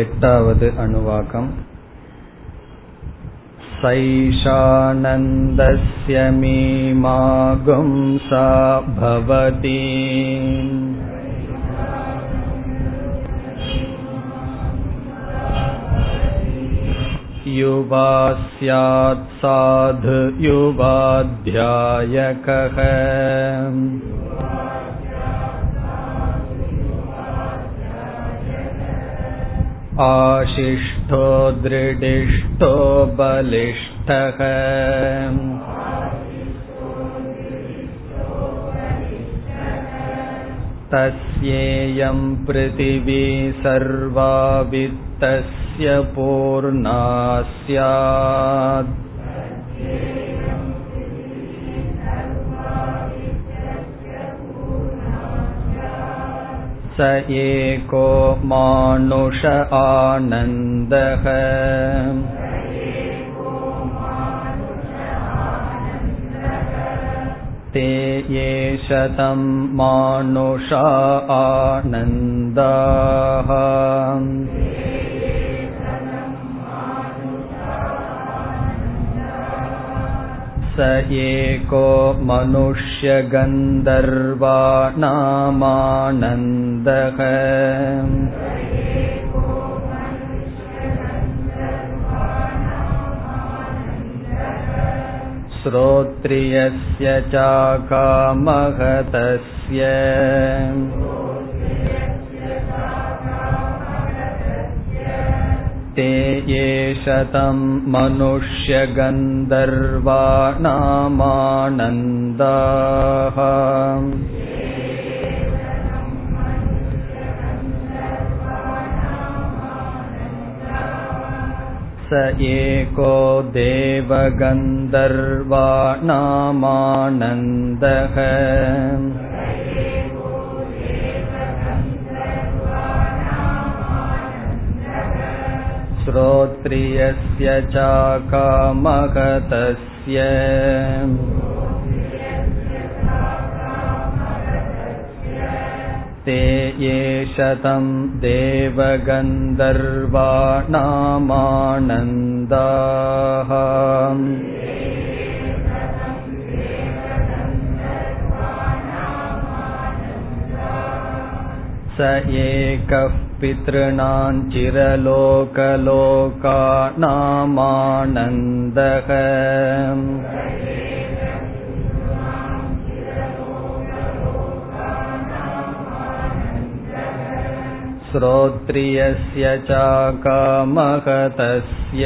एटावद् अनुवाकम् सैषानन्दस्य मीमागुंसा भवति युवा स्यात् साधु युवाध्यायकः आशिष्ठो दृढिष्ठो बलिष्ठः तस्येयं पृथिवी सर्वा वित्तस्य पूर्णा स्यात् स एको मानुष आनन्दः ते ये शतं मानुषा आनन्दाः स एको मनुष्यगन्धर्वाणामानन्दः श्रोत्रियस्य चाकामहतस्य ते ये शतं मनुष्यगन्धर्वाणामानन्दाः स एको देवगन्धर्वाणामानन्दः श्रोत्रियस्य चाकामगतस्य ते ये शतं देवगन्धर्वाणामानन्दाः स एकः पितॄणां चिरलोकलोकानामानन्दः श्रोत्रियस्य चाकामहतस्य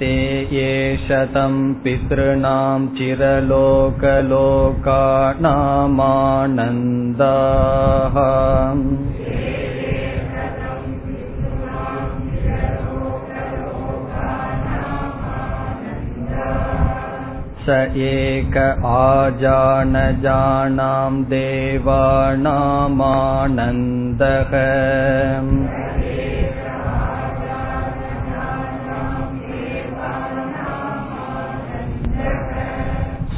ते ये शतं पितॄणां चिरलोकलोकानामानन्दाः स एक आजानजानां देवानामानन्दः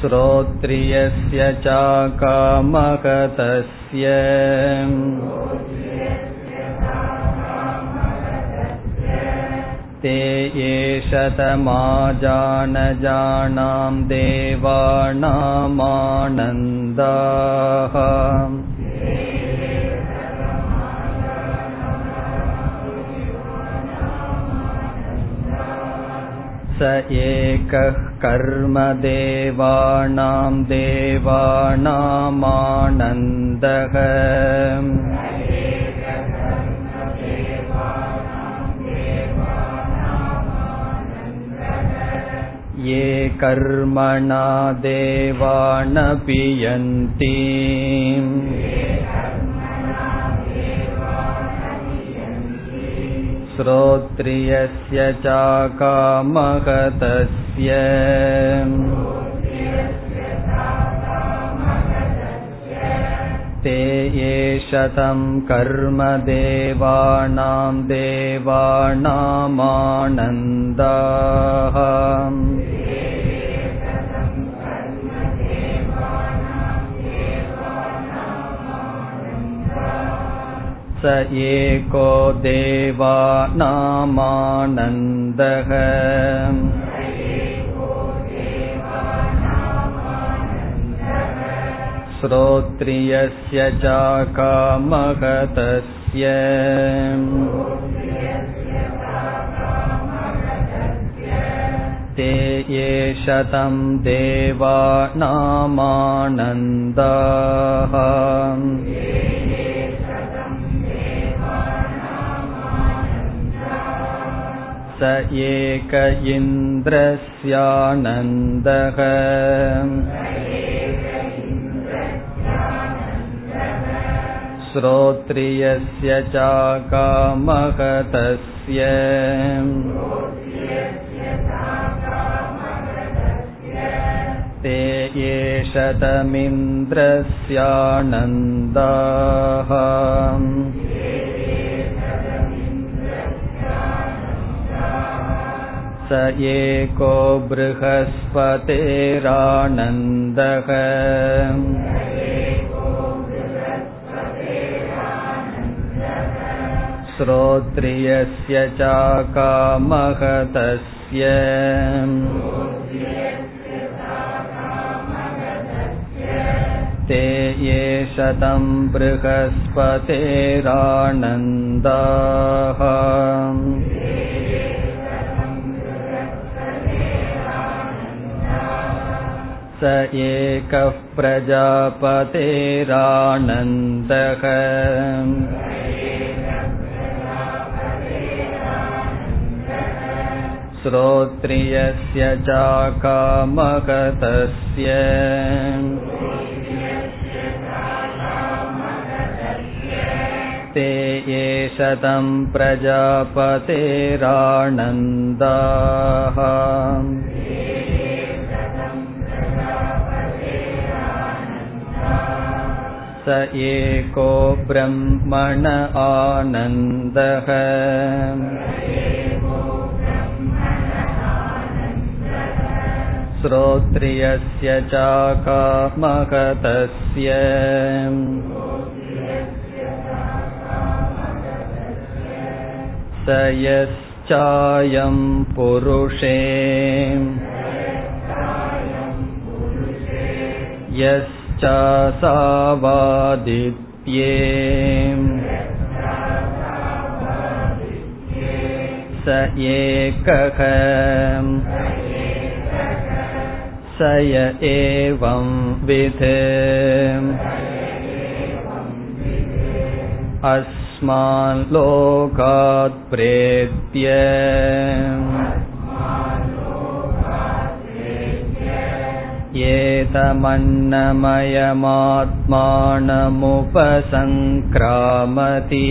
श्रोत्रियस्य चाकामकतस्य ते ये शतमाजानजानां देवानामानन्दाः स एकः कर्मदेवानां देवानामानन्दः ये कर्मणा देवानपि यन्ति श्रोत्रियस्य चाकामगतस्य ते ये शतं कर्म देवानां देवानामानन्दाः स एको देवानामानन्दः श्रोत्रियस्य चाकामगतस्य ते ये शतं देवानामानन्दाः स एक इन्द्रस्यानन्दः श्रोत्रियस्य चाकामगतस्य ते ये शतमिन्द्रस्यानन्दाः स एको बृहस्पतेरानन्दः श्रोत्रियस्य चाकामहतस्य ते ये शतं बृहस्पतेरानन्दाः। स एकः प्रजापतेरानन्दः श्रोत्रियस्य चाकामगतस्य। ते ये शतं प्रजापतेरानन्दाः। स एको ब्रह्मण आनन्दः श्रोत्रियस्य चाकामगतस्य स यश्चायं पुरुषे यश्चासावादित्ये स एकः स य एवं विध अस्मान् लोकात् प्रेत्य एतमन्नमयमात्मानमुपसङ्क्रामति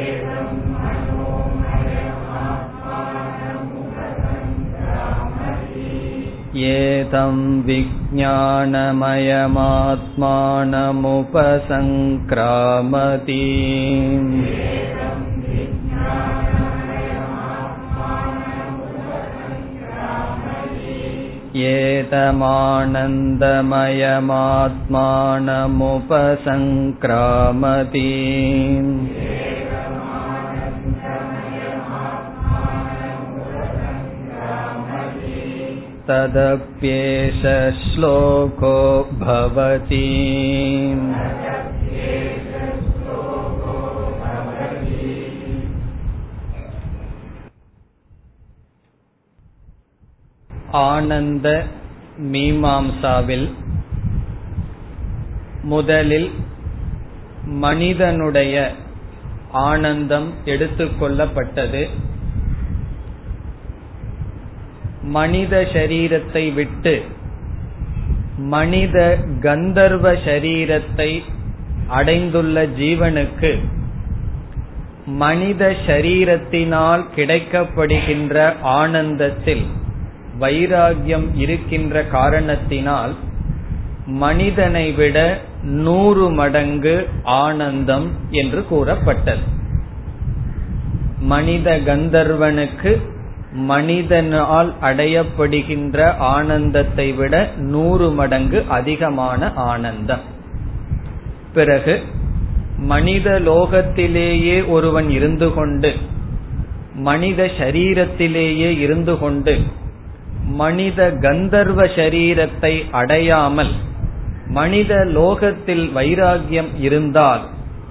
एतं विज्ञानमयमात्मानमुपसङ्क्रामति एतमानन्दमयमात्मानमुपसङ्क्रामति तदप्येष श्लोको भवति ஆனந்த மீமாம்சாவில் முதலில் மனிதனுடைய ஆனந்தம் எடுத்துக்கொள்ளப்பட்டது மனித சரீரத்தை விட்டு மனித கந்தர்வ சரீரத்தை அடைந்துள்ள ஜீவனுக்கு மனித சரீரத்தினால் கிடைக்கப்படுகின்ற ஆனந்தத்தில் வைராகியம் இருக்கின்ற காரணத்தினால் மனிதனை விட நூறு மடங்கு ஆனந்தம் என்று கூறப்பட்டது. மனித கந்தர்வனுக்கு மனிதனால் அடையப்படுகின்ற ஆனந்தத்தை விட நூறு மடங்கு அதிகமான ஆனந்தம். பிறகு மனித லோகத்திலேயே ஒருவன் இருந்து கொண்டு மனித சரீரத்திலேயே இருந்து கொண்டு மனித கந்தர்வ சரீரத்தை அடையாமல் மனித லோகத்தில் வைராகியம் இருந்தால்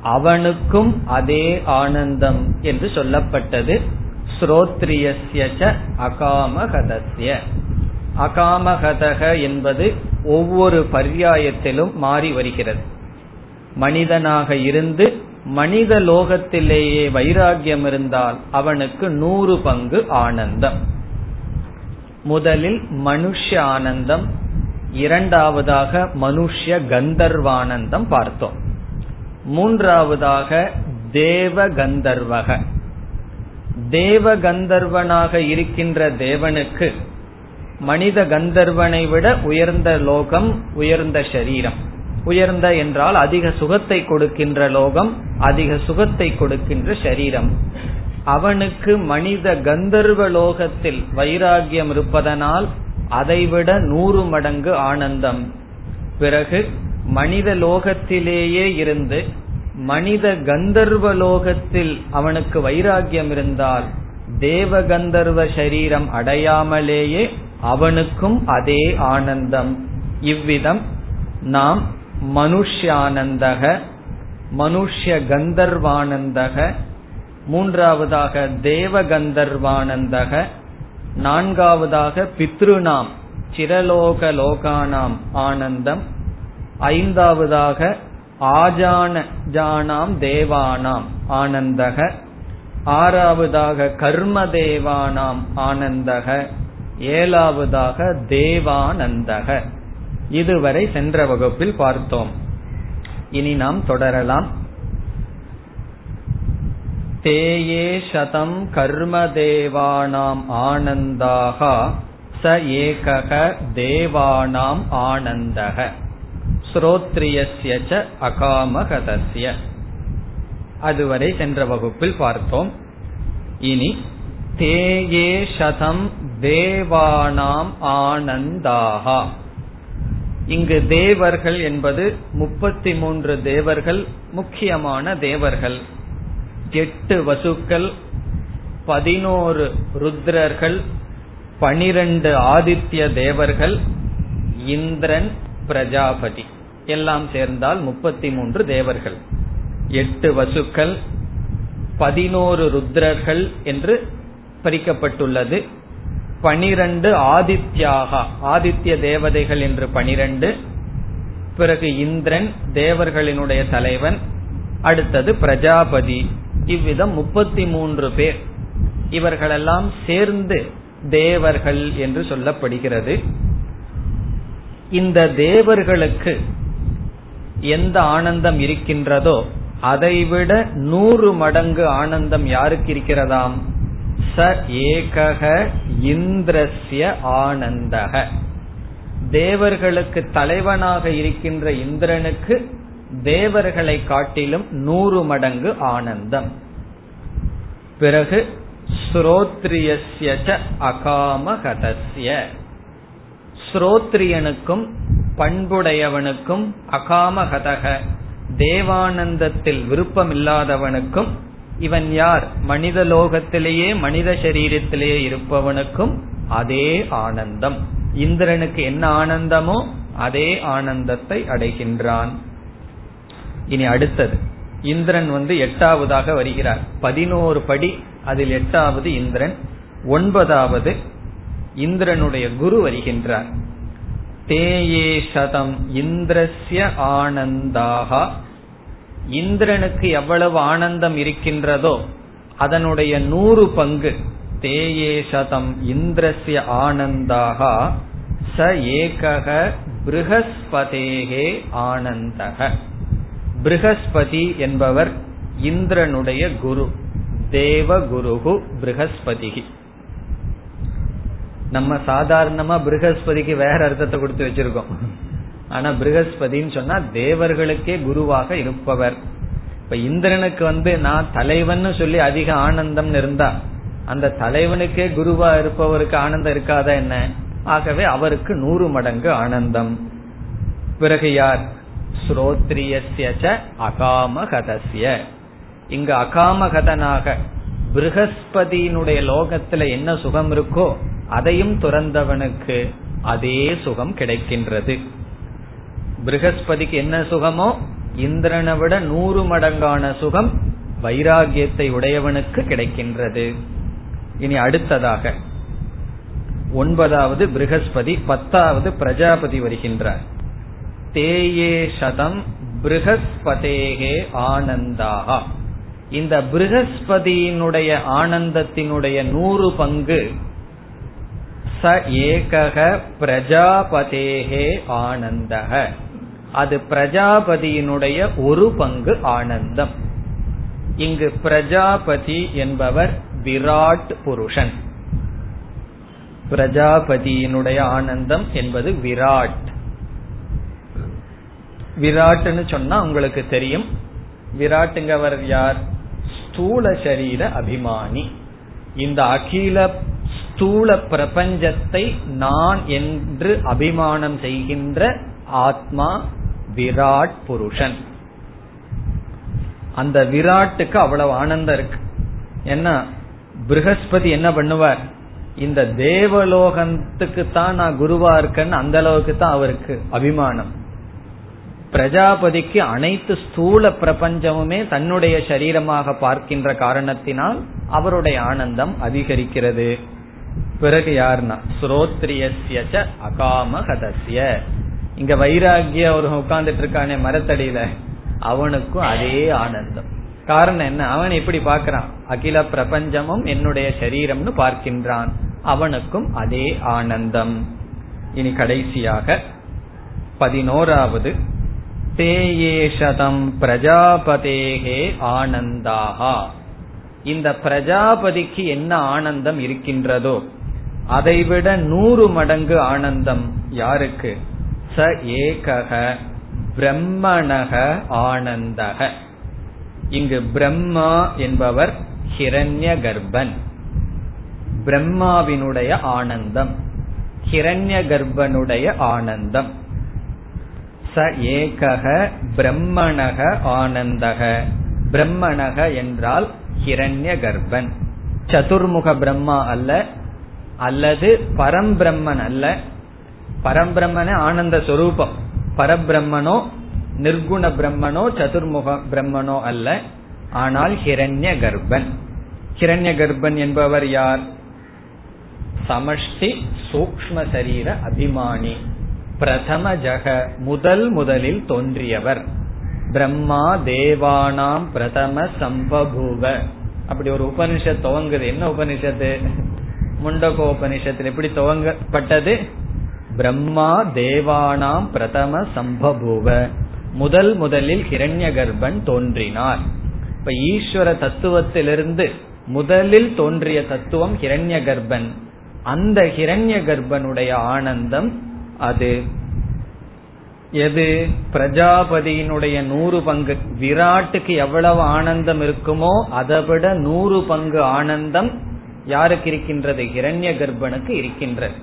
அவனுக்கும் அதே ஆனந்தம் என்று சொல்லப்பட்டது. ஸ்ரோத்ரியஸ்ய அகாமகதஸ்ய அகாமகதக என்பது ஒவ்வொரு பர்யாயத்திலும் மாறி வருகிறது. மனிதனாக இருந்து மனித லோகத்திலேயே வைராகியம் இருந்தால் அவனுக்கு நூறு பங்கு ஆனந்தம். முதலில் மனுஷ ஆனந்தம் இரண்டாவதாக மனுஷ்ய கந்தர்வானந்தம் பார்த்தோம். மூன்றாவதாக தேவ கந்தர்வக. தேவ கந்தர்வனாக இருக்கின்ற தேவனுக்கு மனித கந்தர்வனை விட உயர்ந்த லோகம் உயர்ந்த சரீரம். உயர்ந்த என்றால் அதிக சுகத்தை கொடுக்கின்ற லோகம் அதிக சுகத்தை கொடுக்கின்ற சரீரம். அவனுக்கு மனித கந்தர்வ லோகத்தில் வைராகியம் இருப்பதனால் அதைவிட நூறு மடங்கு ஆனந்தம். பிறகு மனித லோகத்திலேயே இருந்து மனித கந்தர்வ லோகத்தில் அவனுக்கு வைராகியம் இருந்தால் தேவ கந்தர்வ சரீரம் அடையாமலேயே அவனுக்கும் அதே ஆனந்தம். இவ்விதம் நாம் மனுஷ்யானந்தக மனுஷ்ய கந்தர்வானந்தக மூன்றாவதாக தேவ கந்தர்வானந்தக நான்காவதாக பித்ருநாம் சிரலோக லோகானாம் ஆனந்தம் ஐந்தாவதாக ஆஜான ஜானாம் தேவானாம் ஆனந்தக. ஆறாவதாக கர்ம தேவானாம் ஆனந்தக. ஏழாவதாக தேவானந்தக. இதுவரை சென்ற வகுப்பில் பார்த்தோம். இனி நாம் தொடரலாம். தேயே சதம் கர்மதேவானாம் ஆனந்தாக. ச ஏகக தேவானாம் ஆனந்தக. ஸ்ரோத்ரியஸ்ய ச அகாமகதஸ்ய. அதுவரை சென்ற வகுப்பில் பார்த்தோம். இனி தேயே சதம் தேவானாம் ஆனந்தாகா இங்கு தேவர்கள் என்பது முப்பத்தி மூன்று தேவர்கள் முக்கியமான தேவர்கள். எட்டு வசுக்கள் பதினோரு ருத்ரர்கள் பனிரெண்டு ஆதித்ய தேவர்கள் இந்திரன் பிரஜாபதி. எல்லாம் சேர்ந்தால் முப்பத்தி மூன்று தேவர்கள். எட்டு வசுக்கள் பதினோரு ருத்ரர்கள் என்று பிரிக்கப்பட்டுள்ளது. பனிரண்டு ஆதித்யாகா ஆதித்ய தேவதைகள் என்று பனிரண்டு. பிறகு இந்திரன் தேவர்களினுடைய தலைவன். அடுத்தது பிரஜாபதி. இவ்விதம் முப்பத்தி மூன்று பேர். இவர்களெல்லாம் சேர்ந்து தேவர்கள் என்று சொல்லப்படுகிறது. இந்த தேவர்களுக்கு எந்த ஆனந்தம் இருக்கின்றதோ அதைவிட நூறு மடங்கு ஆனந்தம் யாருக்கு இருக்கிறதாம்? ச ஏகக இந்திரஸ்ய ஆனந்தக. தேவர்களுக்கு தலைவனாக இருக்கின்ற இந்திரனுக்கு தேவர்களை காட்டிலும் நூறு மடங்கு ஆனந்தம். பிறகு ஸ்ரோத்ரியஸ்ய அகாமகதஸ்ய. ஸ்ரோத்ரியனுக்கும் பண்புடையவனுக்கும் அகாமகதக. தேவானந்தத்தில் விருப்பமில்லாதவனுக்கும் இவன் யார்? மனித லோகத்திலேயே மனித சரீரத்திலேயே இருப்பவனுக்கும் அதே ஆனந்தம். இந்திரனுக்கு என்ன ஆனந்தமோ அதே ஆனந்தத்தை அடைகின்றான். இனி அடுத்தது. இந்திரன் வந்து எட்டாவதாக வருகிறார். பதினோரு படி அதில் எட்டாவது இந்திரன் ஒன்பதாவது இந்திரனுடைய குரு வருகின்றார். தேயே சதம் இந்திரஸ்ய ஆனந்தாக. இந்திரனுக்கு எவ்வளவு ஆனந்தம் இருக்கின்றதோ அதனுடைய நூறு பங்கு தேயே சதம் இந்திரஸ்ய ஆனந்தாக. ச ஏகக பிருகஸ்பதேகே ஆனந்தக. பிருகஸ்பதி என்பவர் இந்திரனுடைய குரு தேவ குருகு பிருகஸ்பதிகி. நம்ம சாதாரணமா பிருகஸ்பதிக்கு வேற அர்த்தத்தை கொடுத்து வச்சிருக்கோம். ஆனா பிருகஸ்பதின்னு சொன்னா தேவர்களுக்கே குருவாக இருப்பவர். இப்ப இந்திரனுக்கு வந்து நான் தலைவன் சொல்லி அதிக ஆனந்தம் இருந்தா அந்த தலைவனுக்கே குருவா இருப்பவருக்கு ஆனந்தம் இருக்காத என்ன? ஆகவே அவருக்கு நூறு மடங்கு ஆனந்தம். பிறகு யார்? ஸ்ரோத்ரியச அகாமகதசிய இங்கு அகாமகதனாக பிருகஸ்பதியினுடைய லோகத்துல என்ன சுகம் இருக்கோ அதையும் துறந்தவனுக்கு அதே சுகம் கிடைக்கின்றது. பிருகஸ்பதிக்கு என்ன சுகமோ? இந்திரனை விட நூறு மடங்கான சுகம் வைராகியத்தை உடையவனுக்கு கிடைக்கின்றது. இனி அடுத்ததாக ஒன்பதாவது பிருகஸ்பதி பத்தாவது பிரஜாபதி வருகின்றார். தேயே சதம் பிருகஸ்பதேகே ஆனந்தாகா. இந்த பிருகஸ்பதியினுடைய ஆனந்தத்தினுடைய நூறு பங்கு ச ஏகக பிரஜாபதேகே ஆனந்தக. அது பிரஜாபதியினுடைய ஒரு பங்கு ஆனந்தம். இங்கு பிரஜாபதி என்பவர் விராட் புருஷன். பிரஜாபதியினுடைய ஆனந்தம் என்பது விராட். விராட்னு சொன்னா உங்களுக்கு தெரியும். விராட்டுங்கவர் யார்? ஸ்தூல சரீர அபிமானி. இந்த அகில ஸ்தூல பிரபஞ்சத்தை நான் என்று அபிமானம் செய்கின்ற ஆத்மா விராட் புருஷன். அந்த விராட்டுக்கு அவ்வளவு ஆனந்தம் இருக்கு. ஏன்னா பிருகஸ்பதி என்ன பண்ணுவார்? இந்த தேவலோகத்துக்கு தான் நான் குருவா இருக்கேன்னு அந்த அளவுக்கு தான் அவருக்கு அபிமானம். பிரஜாபதிக்கு அனைத்து ஸ்தூல பிரபஞ்சமுமே தன்னுடைய சரீரமாக பார்க்கின்ற காரணத்தினால் அவருடைய ஆனந்தம் அதிகரிக்கிறது. பிறகு யாருன்னா? ஸ்ரோத்ரியசிய அகாமகதசிய இங்க வைராகிய ஒரு உட்கார்ந்துட்டு இருக்கானே மரத்தடியில. அவனுக்கும் அதே ஆனந்தம். காரணம் என்ன? அவன் எப்படி பாக்குறான் அகில பிரபஞ்சமும் என்னுடைய சரீரம்னு பார்க்கின்றான். அவனுக்கும் அதே ஆனந்தம். இனி கடைசியாக பதினோராவது. தேயேஷதம் பிரஜாபதேகே ஆனந்தாகா இந்த பிரஜாபதிக்கு என்ன ஆனந்தம் இருக்கின்றதோ? அதைவிட நூறு மடங்கு ஆனந்தம் யாருக்கு? ச ஏகக பிரம்மணக ஆனந்தக இங்கு பிரம்மா என்பவர் ஹிரண்ய கர்ப்பன் பிரம்மாவினுடைய ஆனந்தம். ஹிரண்ய கர்ப்பனுடைய ஆனந்தம். ச ஏகக பிரம்மணக ஆனந்தக பிரம்மணக என்றால் ஹிரண்ய கர்ப்பன் சதுர்முக பிரம்மா அல்ல அல்லது பரம்பிரம்மன் அல்ல. பரம்பிரம்மனே ஆனந்த சொரூபம். பரபிரம்மனோ நிர்குண பிரம்மனோ சதுர்முக பிரம்மனோ அல்ல. ஆனால் ஹிரண்ய கர்ப்பன். ஹிரண்ய கர்ப்பன் என்பவர் யார்? சமஷ்டி சூக்ம சரீர அபிமானி. பிரதம ஜக முதல் முதலில் தோன்றியவர். பிரம்மா தேவானாம் பிரதம சம்பபூவ. அப்படி ஒரு உபனிஷத் துவங்குது. என்ன உபனிஷத்து? முண்டகோபனிஷத்தில் எப்படி துவங்கப்பட்டது? பிரம்மா தேவானாம் பிரதம சம்பபூவ. முதல் முதலில் ஹிரண்ய கர்ப்பன் தோன்றினார். இப்ப ஈஸ்வர தத்துவத்திலிருந்து முதலில் தோன்றிய தத்துவம் ஹிரண்ய கர்ப்பன் அந்த ஹிரண்ய கர்ப்பனுடைய ஆனந்தம் அது. எது? பிரஜாபதியினுடைய நூறு பங்கு. விராட்டுக்கு எவ்வளவு ஆனந்தம் இருக்குமோ அதை விட நூறு பங்கு ஆனந்தம் யாருக்கு இருக்கின்றது? ஹிரண்ய கர்ப்பனுக்கு இருக்கின்றது.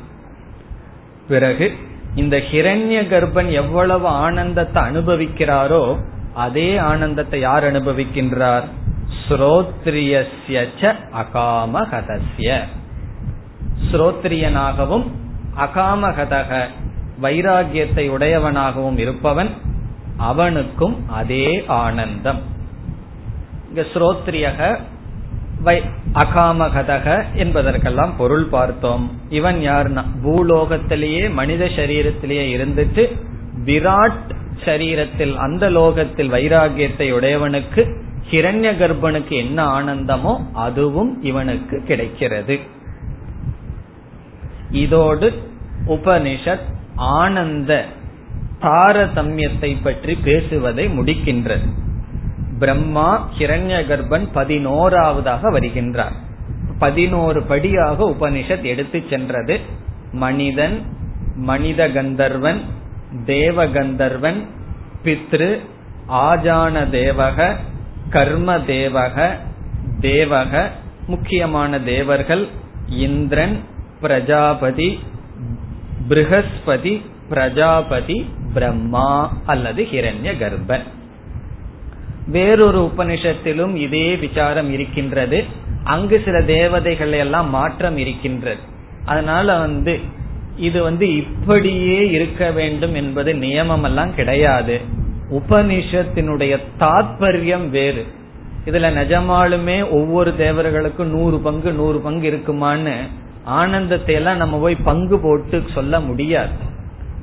பிறகு இந்த ஹிரண்ய கர்ப்பன் எவ்வளவு ஆனந்தத்தை அனுபவிக்கிறாரோ அதே ஆனந்தத்தை யார் அனுபவிக்கின்றார்? ஸ்ரோத்ரியஸ்ய அகாமகதஸ்ய. ஸ்ரோத்ரியனாகவும் அகாமகதக வைராகியத்தை உடையவனாகவும் இருப்பவன் அவனுக்கும் அதே ஆனந்தம். இங்க ஸ்ரோத்ரியக அகாமகதக என்பதற்கெல்லாம் பொருள் பார்த்தோம். இவன் யாருன்னா பூலோகத்திலேயே மனித சரீரத்திலேயே இருந்துட்டு விராட் சரீரத்தில் அந்த லோகத்தில் வைராகியத்தை உடையவனுக்கு ஹிரண்ய கர்ப்பனுக்கு என்ன ஆனந்தமோ அதுவும் இவனுக்கு கிடைக்கிறது. இதோடு உபனிஷத் ஆனந்த தாரதமியத்தை பற்றி பேசுவதை முடிக்கின்றது. பிரம்மா ஹிரண்ய கர்ப்பன் பதினோராவதாக வருகின்றார். பதினோரு படியாக உபனிஷத் எடுத்து சென்றது. மனிதன் மனித கந்தர்வன் தேவ கந்தர்வன் பித்ரு ஆஜான தேவக கர்ம தேவக தேவக முக்கியமான தேவர்கள் இந்திரன் பிரஜாபதி பிருகஸ்பதி பிரஜாபதி பிரம்மா அல்லது ஹிரண்ய கர்ப்பன் வேறொரு உபனிஷத்திலும் இதே விசாரம் இருக்கின்றது. அங்கு சில தேவதைகள் எல்லாம் மாற்றம் இருக்கின்றது. அதனால வந்து இது வந்து இப்படியே இருக்க வேண்டும் என்பது நியமம் எல்லாம் கிடையாது. உபனிஷத்தினுடைய தாத்பரியம் வேறு. இதுல நிஜமாலுமே ஒவ்வொரு தேவர்களுக்கும் நூறு பங்கு நூறு பங்கு இருக்குமான்னு ஆனந்தத்தை எல்லாம் நம்ம போய் பங்கு போட்டு சொல்ல முடியாது.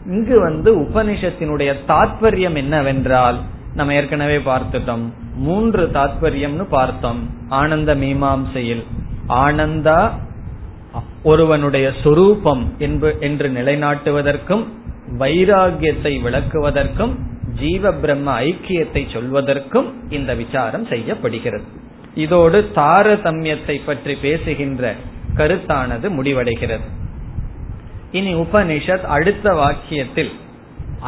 இங்கு வந்து உபனிஷத்தினுடைய தாத்பரியம் என்னவென்றால் நம்ம ஏற்கனவே பார்த்துட்டோம். மூன்று தாத்பரியம்னு பார்த்தோம். ஆனந்த மீமாம்சையில். ஆனந்தா ஒருவனுடைய சொரூபம் என்று நிலைநாட்டுவதற்கும் வைராகியத்தை விளக்குவதற்கும் ஜீவ பிரம்ம ஐக்கியத்தை சொல்வதற்கும் இந்த விசாரம் செய்யப்படுகிறது. இதோடு தாரதமியத்தை பற்றி பேசுகின்ற கருத்தானது முடிவடைகிறது. இனி உபனிஷத் அடுத்த வாக்கியத்தில்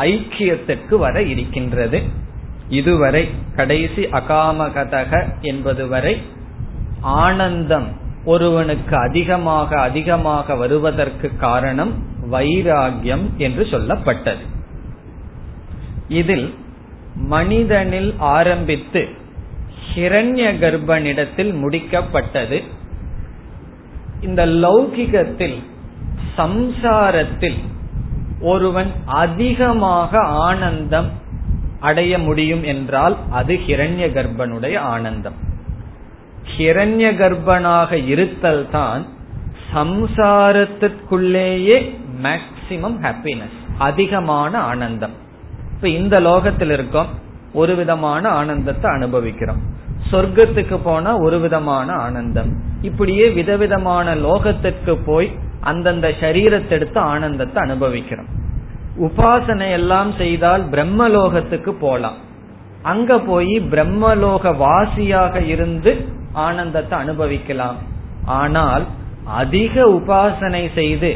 ஐக்கியத்திற்கு வர இருக்கின்றது. இதுவரை கடைசி அகாமகதக என்பது வரை ஆனந்தம் ஒருவனுக்கு அதிகமாக அதிகமாக வருவதற்கு காரணம் வைராகியம் என்று சொல்லப்பட்டது. இதில் மனிதனில் ஆரம்பித்து ஹிரண்ய கர்ப்பனிடத்தில் முடிக்கப்பட்டது. இந்த லௌகிகத்தில் சம்சாரத்தில் ஒருவன் அதிகமாக ஆனந்தம் அடைய முடியும் என்றால் அது ஹிரண்ய கர்ப்பனுடைய ஆனந்தம். ஹிரண்ய கர்ப்பனாக இருத்தல் தான் சம்சாரத்திற்குள்ளேயே மேக்சிமம் ஹாப்பினஸ் அதிகமான ஆனந்தம். இப்ப இந்த லோகத்தில் இருக்கோம் ஒரு விதமான ஆனந்தத்தை அனுபவிக்கிறோம். சொர்க்கத்துக்கு போனா ஒரு விதமான ஆனந்தம். இப்படியே விதவிதமான லோகத்திற்கு போய் அந்தந்த சரீரத்தை எடுத்து ஆனந்தத்தை அனுபவிக்கிறோம். உபாசனை எல்லாம் செய்தால் பிரம்மலோகத்துக்கு போலாம். அங்க போய் பிரம்மலோக வாசியாக இருந்து ஆனந்தத்தை அனுபவிக்கலாம். ஆனால் அதிக உபாசனை செய்து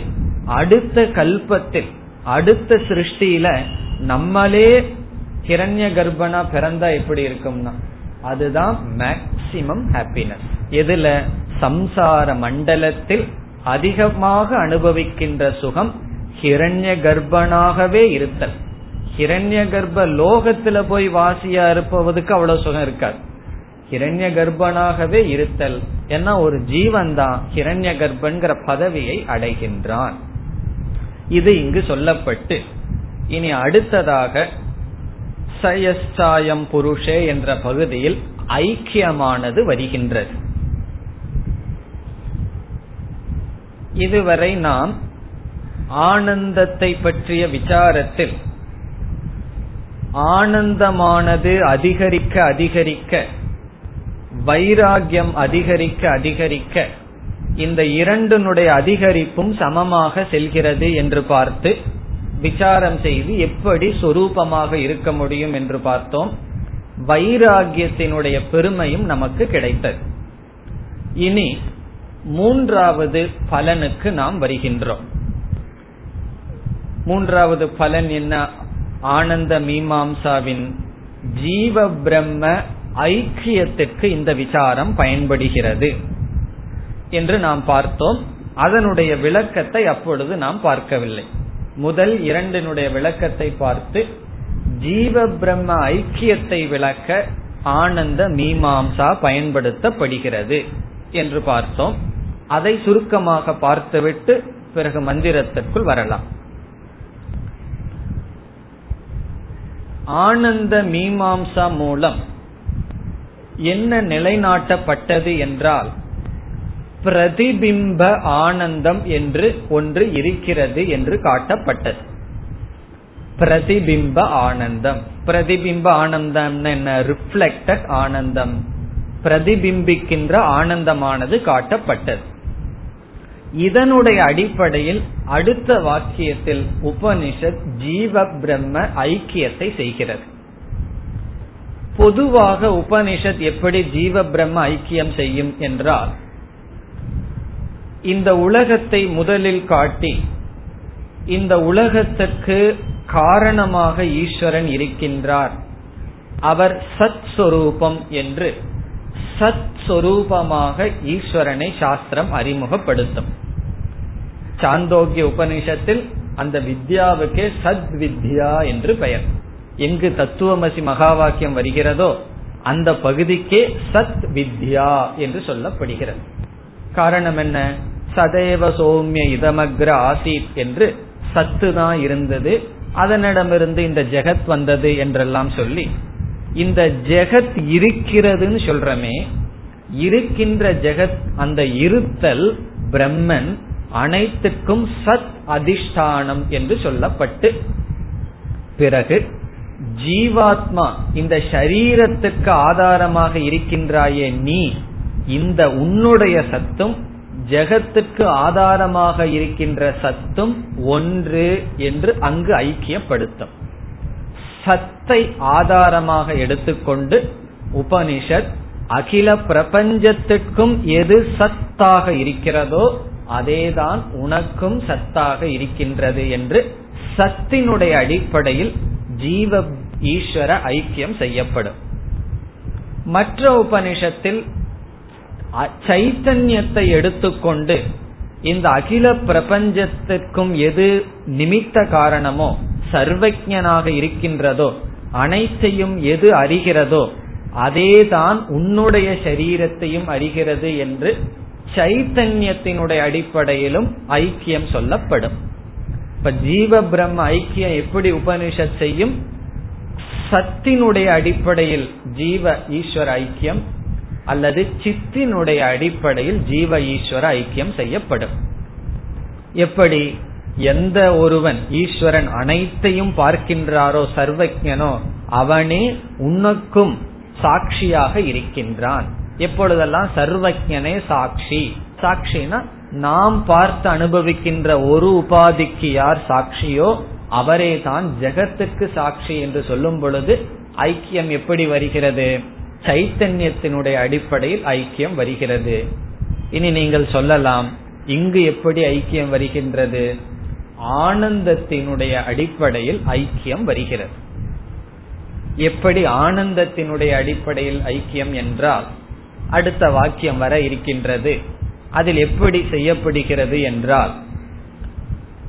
அடுத்த கல்பத்தில் அடுத்த சிருஷ்டியில நம்மளே கிரண்ய கர்ப்பனா பிறந்தா எப்படி இருக்கும்னா அதுதான் மேக்சிமம் ஹாப்பினஸ் எதுல? சம்சார மண்டலத்தில் அதிகமாக அனுபவிக்கின்ற சுகம் ஹிரண்ய கர்ப்பனாகவே இருத்தல். ஹிரண்ய கர்ப்ப லோகத்துல போய் வாசியா இருப்பவதுக்கு அவ்வளவு சுகம் இருக்காது. ஹிரண்ய கர்ப்பனாகவே இருத்தல். ஏன்னா ஒரு ஜீவன் தான் ஹிரண்ய கர்ப்பன்கிற பதவியை அடைகின்றான். இது இங்கு சொல்லப்பட்டு இனி அடுத்ததாக சயஸ்சாயம் புருஷே என்ற பகுதியில் ஐக்கியமானது வருகின்றது. இதுவரை நாம் ஆனந்தத்தை பற்றிய விசாரத்தில் ஆனந்தமானது அதிகரிக்க அதிகரிக்க வைராகியம் அதிகரிக்க அதிகரிக்க இந்த இரண்டினுடைய அதிகரிப்பும் சமமாக செல்கிறது என்று பார்த்து விசாரம் செய்து எப்படி சொரூபமாக இருக்க முடியும் என்று பார்த்தோம். வைராகியத்தினுடைய பெருமையும் நமக்கு கிடைத்தது. இனி மூன்றாவது பலனுக்கு நாம் வருகின்றோம். மூன்றாவது பலன் என்ன? ஆனந்த மீமாம்சாவின் ஜீவ பிரம்ம ஐக்கியத்திற்கு இந்த விசாரம் பயன்படுகிறது என்று நாம் பார்த்தோம். அதனுடைய விளக்கத்தை அப்பொழுது நாம் பார்க்கவில்லை. முதல் இரண்டினுடைய விளக்கத்தை பார்த்து ஜீவ பிரம்ம ஐக்கியத்தை விளக்க ஆனந்த மீமாம்சா பயன்படுத்தப்படுகிறது என்று பார்த்தோம். அதை சுருக்கமாக பார்த்துவிட்டு பிறகு மந்திரத்திற்குள் வரலாம். ஆனந்த மீமாம்சா மூலம் என்ன நிலைநாட்டப்பட்டது என்றால் பிரதிபிம்ப ஆனந்தம் என்று ஒன்று இருக்கிறது என்று காட்டப்பட்டது. பிரதிபிம்ப ஆனந்தம். பிரதிபிம்ப ஆனந்தம் என்ன? ரிஃப்ளெக்டட் ஆனந்தம். பிரதிபிம்பிக்கின்ற ஆனந்தமானது காட்டப்பட்டது. இதனுடைய அடிப்படையில் அடுத்த வாக்கியத்தில் உபனிஷத் ஜீவ பிரம்ம ஐக்கியத்தை செய்கிறது. பொதுவாக உபனிஷத் எப்படி ஜீவ பிரம்ம ஐக்கியம் செய்யும் என்றால் இந்த உலகத்தை முதலில் காட்டி இந்த உலகத்துக்கு காரணமாக ஈஸ்வரன் இருக்கின்றார். அவர் சத் சொரூபம் என்று சத் சொரூபமாக ஈஸ்வரனை சாஸ்திரம் அறிமுகப்படுத்தும். சாந்தோக்கிய உபனிஷத்தில் அந்த வித்யாவுக்கே சத் வித்யா என்று பெயர். எங்கு தத்துவமசி மகா வாக்கியம் வருகிறதோ அந்த பகுதிக்கே சத் வித்யா என்று சொல்லப்படுகிறது. காரணம் என்ன? சதேவ சௌமிய இதமக்ர ஆசீத் என்று சத்து தான் இருந்தது அதனிடமிருந்து இந்த ஜெகத் வந்தது என்றெல்லாம் சொல்லி இந்த ஜெகத் இருக்கிறதுன்னு சொல்றமே இருக்கின்ற ஜெகத் அந்த இருத்தல் பிரம்மன் அனைத்துக்கும் சத் அதிஷ்டானம் என்று சொல்லப்பட்டு பிறகு ஜீவாத்மா இந்த சரீரத்துக்கு ஆதாரமாக இருக்கின்றாயே நீ இந்த உன்னுடைய சத்தும் ஜெகத்துக்கு ஆதாரமாக இருக்கின்ற சத்தும் ஒன்று என்று அங்கு ஐக்கியப்படுத்தும். சத்தை ஆதாரமாக எடுத்துக்கொண்டு உபனிஷத் அகில பிரபஞ்சத்துக்கும் எது சத்தாக இருக்கிறதோ அதேதான் உனக்கும் சத்தாக இருக்கின்றது என்று சத்தினுடைய அடிப்படையில் ஜீவ ஈஸ்வர ஐக்கியம் செய்யப்படும். மற்ற உபனிஷத்தில் சைத்தன்யத்தை எடுத்துக்கொண்டு இந்த அகில பிரபஞ்சத்திற்கும் எது நிமித்த காரணமோ சர்வஜனாக இருக்கின்றதோ அனைத்தையும் எது அறிகிறதோ அதேதான் உன்னுடைய சரீரத்தையும் அறிகிறது என்று சைத்தன்யத்தினுடைய அடிப்படையிலும் ஐக்கியம் சொல்லப்படும். இப்ப ஜீவ பிரம்ம ஐக்கியம் எப்படி உபனிஷத் செய்யும்? சத்தினுடைய அடிப்படையில் ஜீவ ஈஸ்வர ஐக்கியம் அல்லது சித்தினுடைய அடிப்படையில் ஜீவ ஈஸ்வர ஐக்கியம் செய்யப்படும். எப்படி? எந்த ஒருவன் ஈஸ்வரன் அனைத்தையும் பார்க்கின்றாரோ சர்வஜனோ அவனே உனக்கும் சாட்சியாக இருக்கின்றான். எப்பொழுதெல்லாம் சர்வஜனே சாட்சி? சாட்சினா நாம் பார்த்து அனுபவிக்கின்ற ஒரு உபாதிக்கு யார் சாட்சியோ அவரே தான் ஜெகத்துக்கு சாட்சி என்று சொல்லும் பொழுது ஐக்கியம் எப்படி வருகிறது? சைத்தன்யத்தினுடைய அடிப்படையில் ஐக்கியம் வருகிறது. இனி நீங்கள் சொல்லலாம் இங்கு எப்படி ஐக்கியம் வருகின்றது? ஆனந்தத்தினுடைய அடிப்படையில் ஐக்கியம் வருகிறது. எப்படி ஆனந்தத்தினுடைய அடிப்படையில் ஐக்கியம் என்றால் அடுத்த வாக்கியம் வர இருக்கின்றது. அதில் எப்படி செய்யப்படுகிறது என்றால்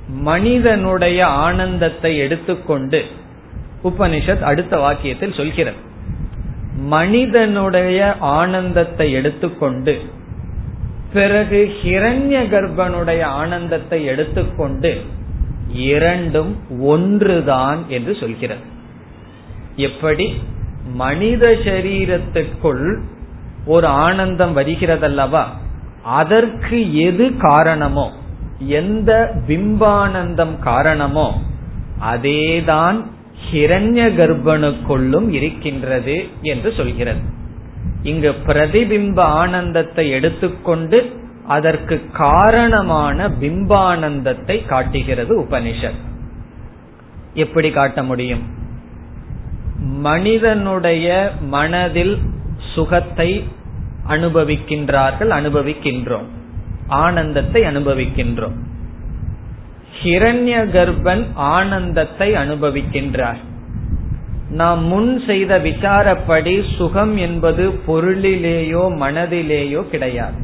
மனிதனுடைய ஆனந்தத்தை எடுத்துக்கொண்டு உபனிஷத் அடுத்த வாக்கியத்தில் சொல்கிறது. மனிதனுடைய ஆனந்தத்தை எடுத்துக்கொண்டு பிறகு ஹிரண்ய கர்ப்பனுடைய ஆனந்தத்தை எடுத்துக்கொண்டு இரண்டும் ஒன்றுதான் என்று சொல்கிறது. எப்படி? மனித சரீரத்துக்குள் ஒரு ஆனந்தம் வருகிறதல்லவா? அதற்கு எது காரணமோ? எந்த பிம்பானந்தம் காரணமோ? அதேதான் ஹிரண்ய கர்ப்பனுக்குள்ளும் இருக்கின்றது என்று சொல்கிறது. இங்கு பிரதிபிம்ப ஆனந்தத்தை எடுத்துக்கொண்டு அதற்கு காரணமான பிம்பானந்தத்தை காட்டுகிறது உபனிஷத். எப்படி காட்ட முடியும்? மனிதனுடைய மனதில் சுகத்தை அனுபவிக்கின்றார்கள் அனுபவிக்கின்றோம். ஆனந்தத்தை அனுபவிக்கின்றோம். ஹிரண்ய கர்ப்பன் ஆனந்தத்தை அனுபவிக்கின்றார். நாம் முன் செய்த விசாரப்படி சுகம் என்பது பொருளிலேயோ மனதிலேயோ கிடையாது.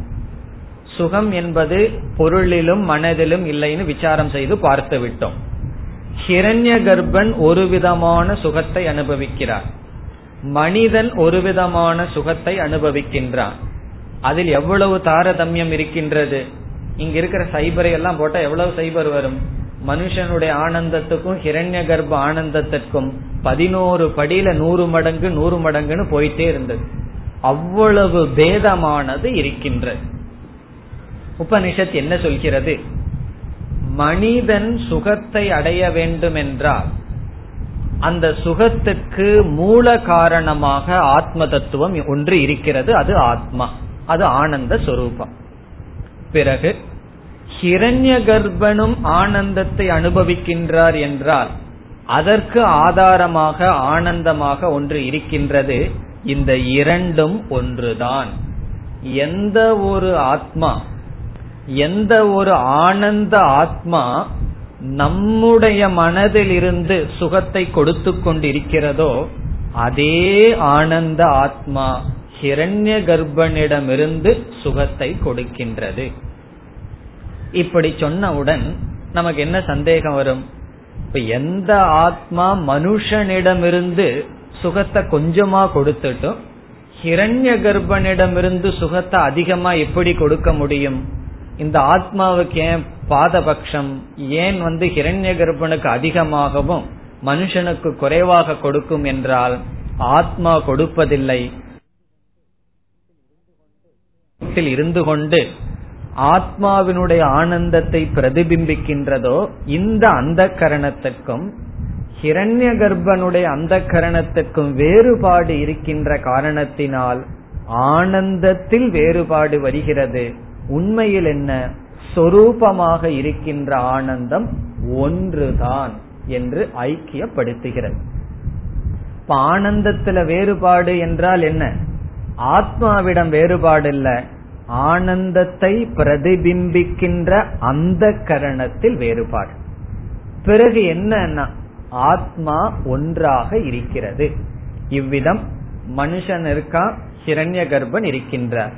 சுகம் என்பது பொருளிலும் மனதிலும் இல்லைன்னு விசாரம் செய்து பார்த்து விட்டோம். ஹிரண்ய கர்ப்பன் ஒரு விதமான சுகத்தை அனுபவிக்கிறார். மனிதன் ஒரு விதமான சுகத்தை அனுபவிக்கின்றான். அதில் எவ்வளவு தாரதமியம் இருக்கின்றது? இங்க இருக்கிற சைபரை எல்லாம் போட்டா எவ்வளவு சைபர் வரும்? மனுஷனுடைய ஆனந்தத்துக்கும் ஹிரண்ய கர்ப்ப ஆனந்தத்திற்கும் பதினோரு படியில நூறு மடங்கு நூறு மடங்குன்னு போயிட்டே இருந்தது. அவ்வளவு பேதமானது இருக்கின்றது. உபனிஷத் என்ன சொல்கிறது? மனிதன் சுகத்தை அடைய வேண்டும் என்றால் அந்த சுகத்துக்கு மூல காரணமாக ஆத்ம தத்துவம் ஒன்று இருக்கிறது அது ஆத்மா. அது ஆனந்த சுரூபம். பிறகு ஹிரண்ய கர்ப்பனும் ஆனந்தத்தை அனுபவிக்கின்றார் என்றால் அதற்கு ஆதாரமாக ஆனந்தமாக ஒன்று இருக்கின்றது. இந்த இரண்டும் ஒன்றுதான். எந்த ஒரு ஆத்மா எந்த ஒரு ஆனந்த ஆத்மா நம்முடைய மனதில் இருந்து சுகத்தை கொடுத்து கொண்டிருக்கிறதோ அதே ஆனந்த ஆத்மா ஹிரண்ய கர்ப்பனிடமிருந்து சுகத்தை கொடுக்கின்றது. இப்படி சொன்னவுடன் நமக்கு என்ன சந்தேகம் வரும்? இப்ப எந்த ஆத்மா மனுஷனிடமிருந்து சுகத்தை கொஞ்சமா கொடுத்துட்டும் ஹிரண்ய கர்ப்பனிடமிருந்து சுகத்தை அதிகமா எப்படி கொடுக்க முடியும்? இந்த ஆத்மாவுக்கு ஏன் பாதபக்ஷம்? ஏன் வந்து ஹிரண்ய கர்ப்பனுக்கு அதிகமாகவும் மனுஷனுக்கு குறைவாக கொடுக்கும் என்றால் ஆத்மா கொடுப்பதில்லை. இருந்து கொண்டு ஆத்மாவினுடைய ஆனந்தத்தை பிரதிபிம்பிக்கின்றதோ இந்த அந்த கரணத்துக்கும் ஹிரண்ய கர்ப்பனுடைய அந்த கரணத்துக்கும் வேறுபாடு இருக்கின்ற காரணத்தினால் ஆனந்தத்தில் வேறுபாடு வருகிறது. உண்மையில் என்ன? சொரூபமாக இருக்கின்ற ஆனந்தம் ஒன்றுதான் என்று ஐக்கியப்படுத்துகிறது. இப்ப ஆனந்தத்துல வேறுபாடு என்றால் என்ன? ஆத்மாவிடம் வேறுபாடு இல்ல ஆனந்தத்தை பிரதிபிம்பிக்கின்ற அந்த கரணத்தில் வேறுபாடு. பிறகு என்ன ஆத்மா ஒன்றாக இருக்கிறது. இவ்விதம் மனுஷன் இருக்கா ஹிரண்ய கர்ப்பன் இருக்கின்றார்.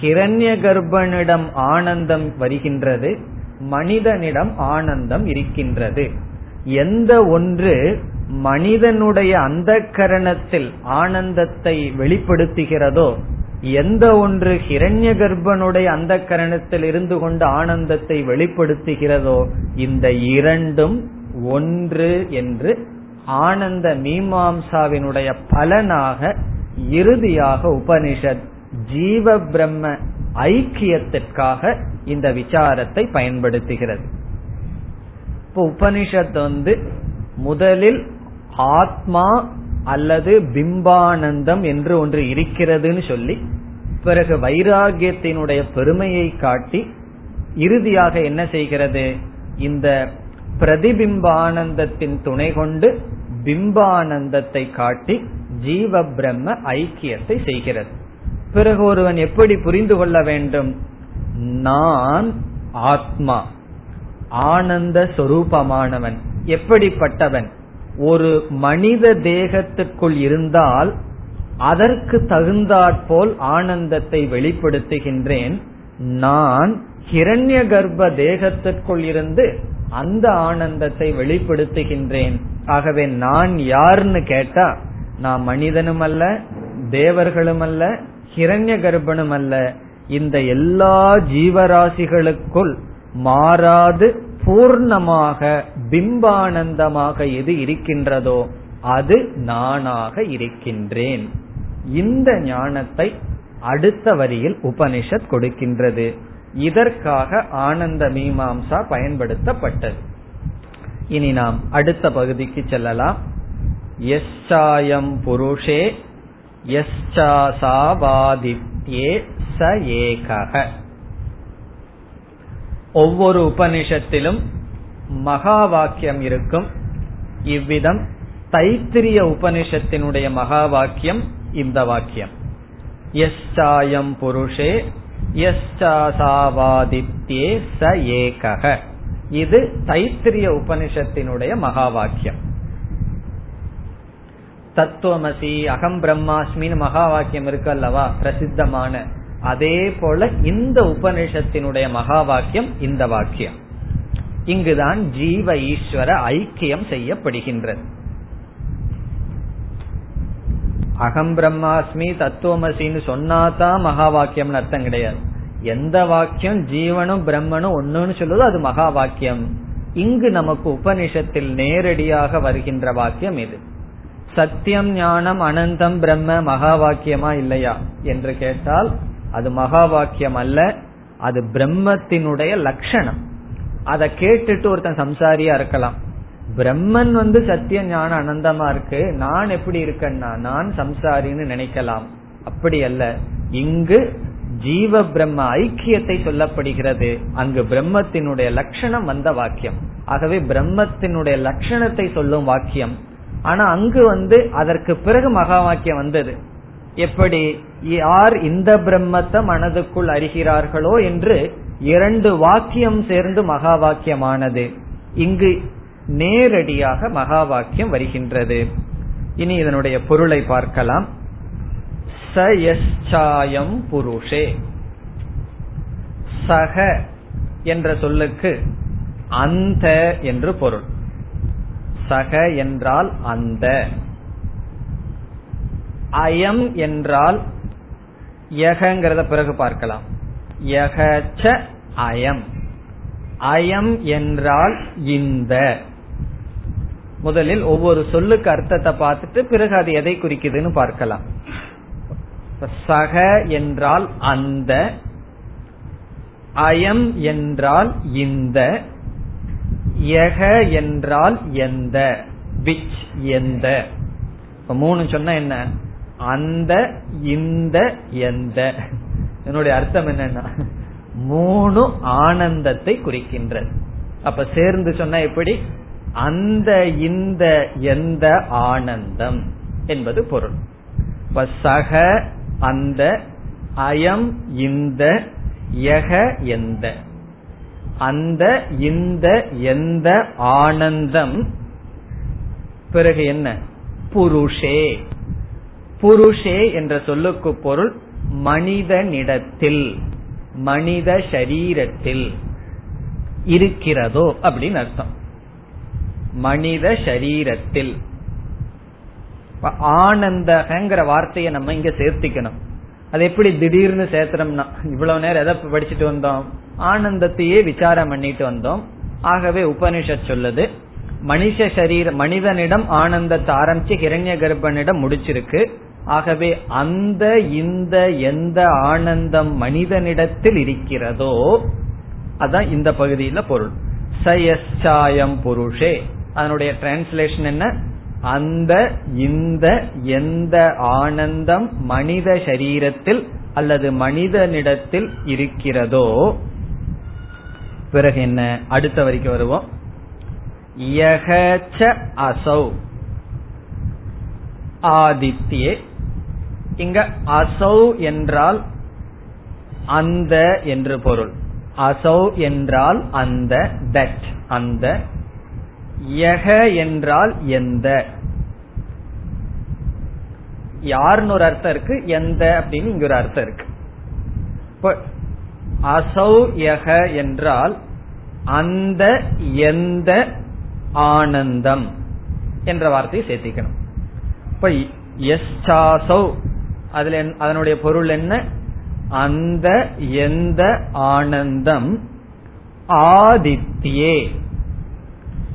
ஹிரண்ய கர்ப்பனிடம் ஆனந்தம் வருகின்றது மனிதனிடம் ஆனந்தம் இருக்கின்றது. எந்த ஒன்று மனிதனுடைய அந்த கரணத்தில் ஆனந்தத்தை வெளிப்படுத்துகிறதோ எந்த ஒன்று ஹிரண்ய கர்ப்பனுடைய அந்த கரணத்தில் இருந்து கொண்டு ஆனந்தத்தை வெளிப்படுத்துகிறதோ இந்த இரண்டும் ஒன்று என்று ஆனந்த மீமாம்சாவினுடைய பலனாக இறுதியாக உபனிஷத் ஜீவ பிரம்ம ஐக்கியத்திற்காக இந்த விசாரத்தை பயன்படுத்துகிறது. இப்போ உபனிஷத் வந்து முதலில் ஆத்மா அல்லது பிம்பானந்தம் என்று ஒன்று இருக்கிறதுன்னு சொல்லி பிறகு வைராகியத்தினுடைய பெருமையை காட்டி இறுதியாக என்ன செய்கிறது? இந்த பிரதிபிம்பானந்தத்தின் துணை கொண்டு பிம்பானந்தத்தை காட்டி ஜீவ பிரம்ம ஐக்கியத்தை செய்கிறது. பிறகு ஒருவன் எப்படி புரிந்து கொள்ள வேண்டும்? நான் ஆத்மா. ஆனந்த சொரூபமானவன். எப்படிப்பட்டவன்? ஒரு மனித தேகத்திற்குள் இருந்தால் அதற்கு தகுந்தாற்போல் ஆனந்தத்தை வெளிப்படுத்துகின்றேன். நான் ஹிரண்ய கர்ப்ப தேகத்திற்குள் இருந்து அந்த ஆனந்தத்தை வெளிப்படுத்துகின்றேன். ஆகவே நான் யாருன்னு கேட்டா நான் மனிதனும் அல்ல தேவர்களும் அல்ல ஹிரண்ய கர்ப்பணம் அல்ல. இந்த எல்லா ஜீவராசிகளுக்குள் மாறாது பூர்ணமாக பிம்பானந்தமாக எது இருக்கின்றதோ அது நானாக இருக்கின்றேன். இந்த ஞானத்தை அடுத்த வரியில் உபனிஷத் கொடுக்கின்றது. இதற்காக ஆனந்த மீமாம்சா பயன்படுத்தப்பட்டது. இனி நாம் அடுத்த பகுதிக்கு செல்லலாம். எஸ்ஸாயம் புருஷே எஸ்சாசாவாதித்யே ச ஏகக ஒவ்வொரு உபனிஷத்திலும் மகா வாக்கியம் இருக்கும். இவ்விதம் தைத்திரிய உபனிஷத்தினுடைய மகா வாக்கியம் இந்த வாக்கியம். எஸ்ஸாயம் புருஷே எஸ்சாசாவாதித்யே ச ஏகக இது தைத்திரிய உபனிஷத்தினுடைய மகா வாக்கியம் தத்துவமசி அகம் பிரம்மாஸ்மின்னு மகா வாக்கியம் இருக்கு அல்லவா? பிரசித்தமான. அதே போல இந்த உபனிஷத்தினுடைய மகா வாக்கியம் இந்த வாக்கியம். இங்குதான் ஜீவ ஈஸ்வர ஐக்கியம் செய்யப்படுகின்றது. அகம் பிரம்மாஸ்மி தத்துவமசின்னு சொன்னாதான் மகா வாக்கியம்னு அர்த்தம் கிடையாது. எந்த வாக்கியம் ஜீவனும் பிரம்மனும் ஒன்னுன்னு சொல்லுதோ அது மகா வாக்கியம் இங்கு நமக்கு உபனிஷத்தில் நேரடியாக வருகின்ற வாக்கியம் இது. சத்தியம் ஞானம் அனந்தம் பிரம்ம மகா வாக்கியமா இல்லையா? என்று கேட்டால் அது மகா வாக்கியம் அல்ல அது பிரம்மத்தினுடைய லட்சணம். அதை கேட்டுட்டு ஒருத்தன் சம்சாரியா இருக்கலாம். பிரம்மன் வந்து சத்திய ஞான அனந்தமா இருக்கு. நான் எப்படி இருக்கேன்னா நான் சம்சாரின்னு நினைக்கலாம். அப்படி அல்ல. இங்கு ஜீவ பிரம்ம ஐக்கியத்தை சொல்லப்படுகிறது. அங்கு பிரம்மத்தினுடைய லட்சணம் வந்த வாக்கியம். ஆகவே பிரம்மத்தினுடைய லட்சணத்தை சொல்லும் வாக்கியம். ஆனா அங்கு வந்து அதற்கு பிறகு மகா வாக்கியம் வந்தது. எப்படி? யார் இந்த பிரம்மத்தை மனதுக்குள் அறிகிறார்களோ என்று இரண்டு வாக்கியம் சேர்ந்து மகா வாக்கியமானது. இங்கு நேரடியாக மகா வாக்கியம் வருகின்றது. இனி இதனுடைய பொருளை பார்க்கலாம். சயச்சாயம் புருஷே. சக என்ற சொல்லுக்கு அந்த என்று பொருள். சக என்றால் அந்த. அயம் என்றால் யகங்கிறத பிறகு பார்க்கலாம். யகச்ச அயம். அயம் என்றால் இந்த. முதலில் ஒவ்வொரு சொல்லுக்கு அர்த்தத்தை பார்த்துட்டு பிறகு அது எதை குறிக்குதுன்னு பார்க்கலாம். சக என்றால் அந்த. அயம் என்றால் இந்த. யக என்றால் எந்த விச் எந்த. மூணு சொன்னா என்ன? அந்த இந்த எந்த. என்னுடைய அர்த்தம் என்னன்னா மூணு ஆனந்தத்தை குறிக்கின்றது. அப்ப சேர்ந்து சொன்னா எப்படி? அந்த இந்த எந்த ஆனந்தம் என்பது பொருள். இப்ப சக அந்த அயம் இந்த யக எந்த. அந்த இந்த எந்த ஆனந்தம். பிறகு என்ன? புருஷே. புருஷே என்ற சொல்லுக்கு பொருள் மனிதனிடத்தில் மனித சரீரத்தில் இருக்கிறதோ அப்படின்னு அர்த்தம். மனித சரீரத்தில். ஆனந்தகங்கிற வார்த்தையை நம்ம இங்க சேர்த்திக்கணும். அது எப்படி திடீர்னு சேர்த்தனம்னா இவ்வளவு நேரம் எதை படிச்சுட்டு வந்தோம்? ஆனந்தத்தையே விசாரம் பண்ணிட்டு வந்தோம். ஆகவே உபனிஷத் சொல்லுது மனுஷ சரீர மனிதனிடம் ஆனந்தத்தை ஆரம்பிச்சு ஹிரண்ய கர்ப்பனிடம் முடிச்சிருக்கு. ஆகவே அந்த இந்த எந்த ஆனந்தம் மனிதனிடத்தில் இருக்கிறதோ அதான் இந்த பகுதியில பொருள். சயஸ்சாயம் புருஷே. அதனுடைய டிரான்ஸ்லேஷன் என்ன? அந்த இந்த எந்த ஆனந்தம் மனித சரீரத்தில் அல்லது மனிதனிடத்தில் இருக்கிறதோ பிறகு என்ன? அடுத்த வரைக்கும் வருவோம். யகச்ச அசௌ. ஆதித்யே. இங்க அசௌ என்றால் அந்த என்று பொருள். அசௌ என்றால் அந்த தட் அந்த. யக என்றால் எந்த. யாருன்னு ஒரு அர்த்தம் இருக்கு? எந்த அப்படின்னு இங்க ஒரு அர்த்தம் இருக்கு. அசௌ யக என்றால் அந்த எந்த ஆனந்தம் என்ற வார்த்தையை சேர்த்திக்கணும். இப்ப எஸ்டாசௌ அதுல அதனுடைய பொருள் என்ன? அந்த எந்த ஆனந்தம் ஆதித்யே.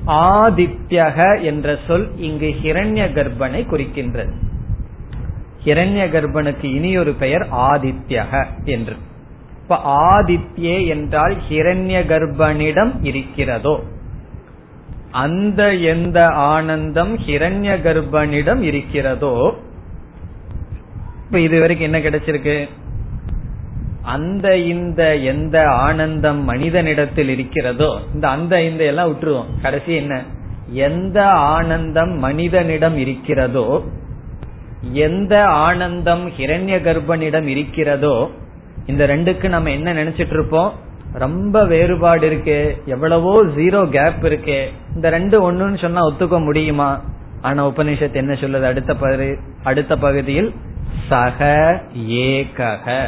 ஆதித்யக என்ற சொல் இங்கு ஹிரண்ய கர்ப்பனை குறிக்கின்றது. ஹிரண்ய கர்ப்பனுக்கு இனி ஒரு பெயர் ஆதித்யக என்று. இப்ப ஆதித்யே என்றால் ஹிரண்ய கர்ப்பனிடம் இருக்கிறதோ. அந்த எந்த ஆனந்தம் ஹிரண்ய கர்ப்பனிடம் இருக்கிறதோ. இப்ப இதுவரைக்கும் என்ன கிடைச்சிருக்கு? அந்த இந்த எந்த ஆனந்தம் மனிதனிடத்தில் இருக்கிறதோ இந்த அந்த இந்த எல்லாம் விட்டுருவோம். கடைசி என்ன? எந்த ஆனந்தம் மனிதனிடம் இருக்கிறதோ எந்த ஆனந்தம் ஹிரண்ய கர்ப்பனிடம் இருக்கிறதோ இந்த ரெண்டுக்கு நம்ம என்ன நினைச்சிட்டு இருப்போம் ரொம்ப வேறுபாடு இருக்கு எவ்வளவோ ஜீரோ கேப் இருக்கு. இந்த ரெண்டு ஒண்ணுன்னு சொன்னா ஒத்துக்க முடியுமா? ஆனா உபனிஷத் என்ன சொல்லுது? அடுத்த அடுத்த பகுதியில் சக ஏகக.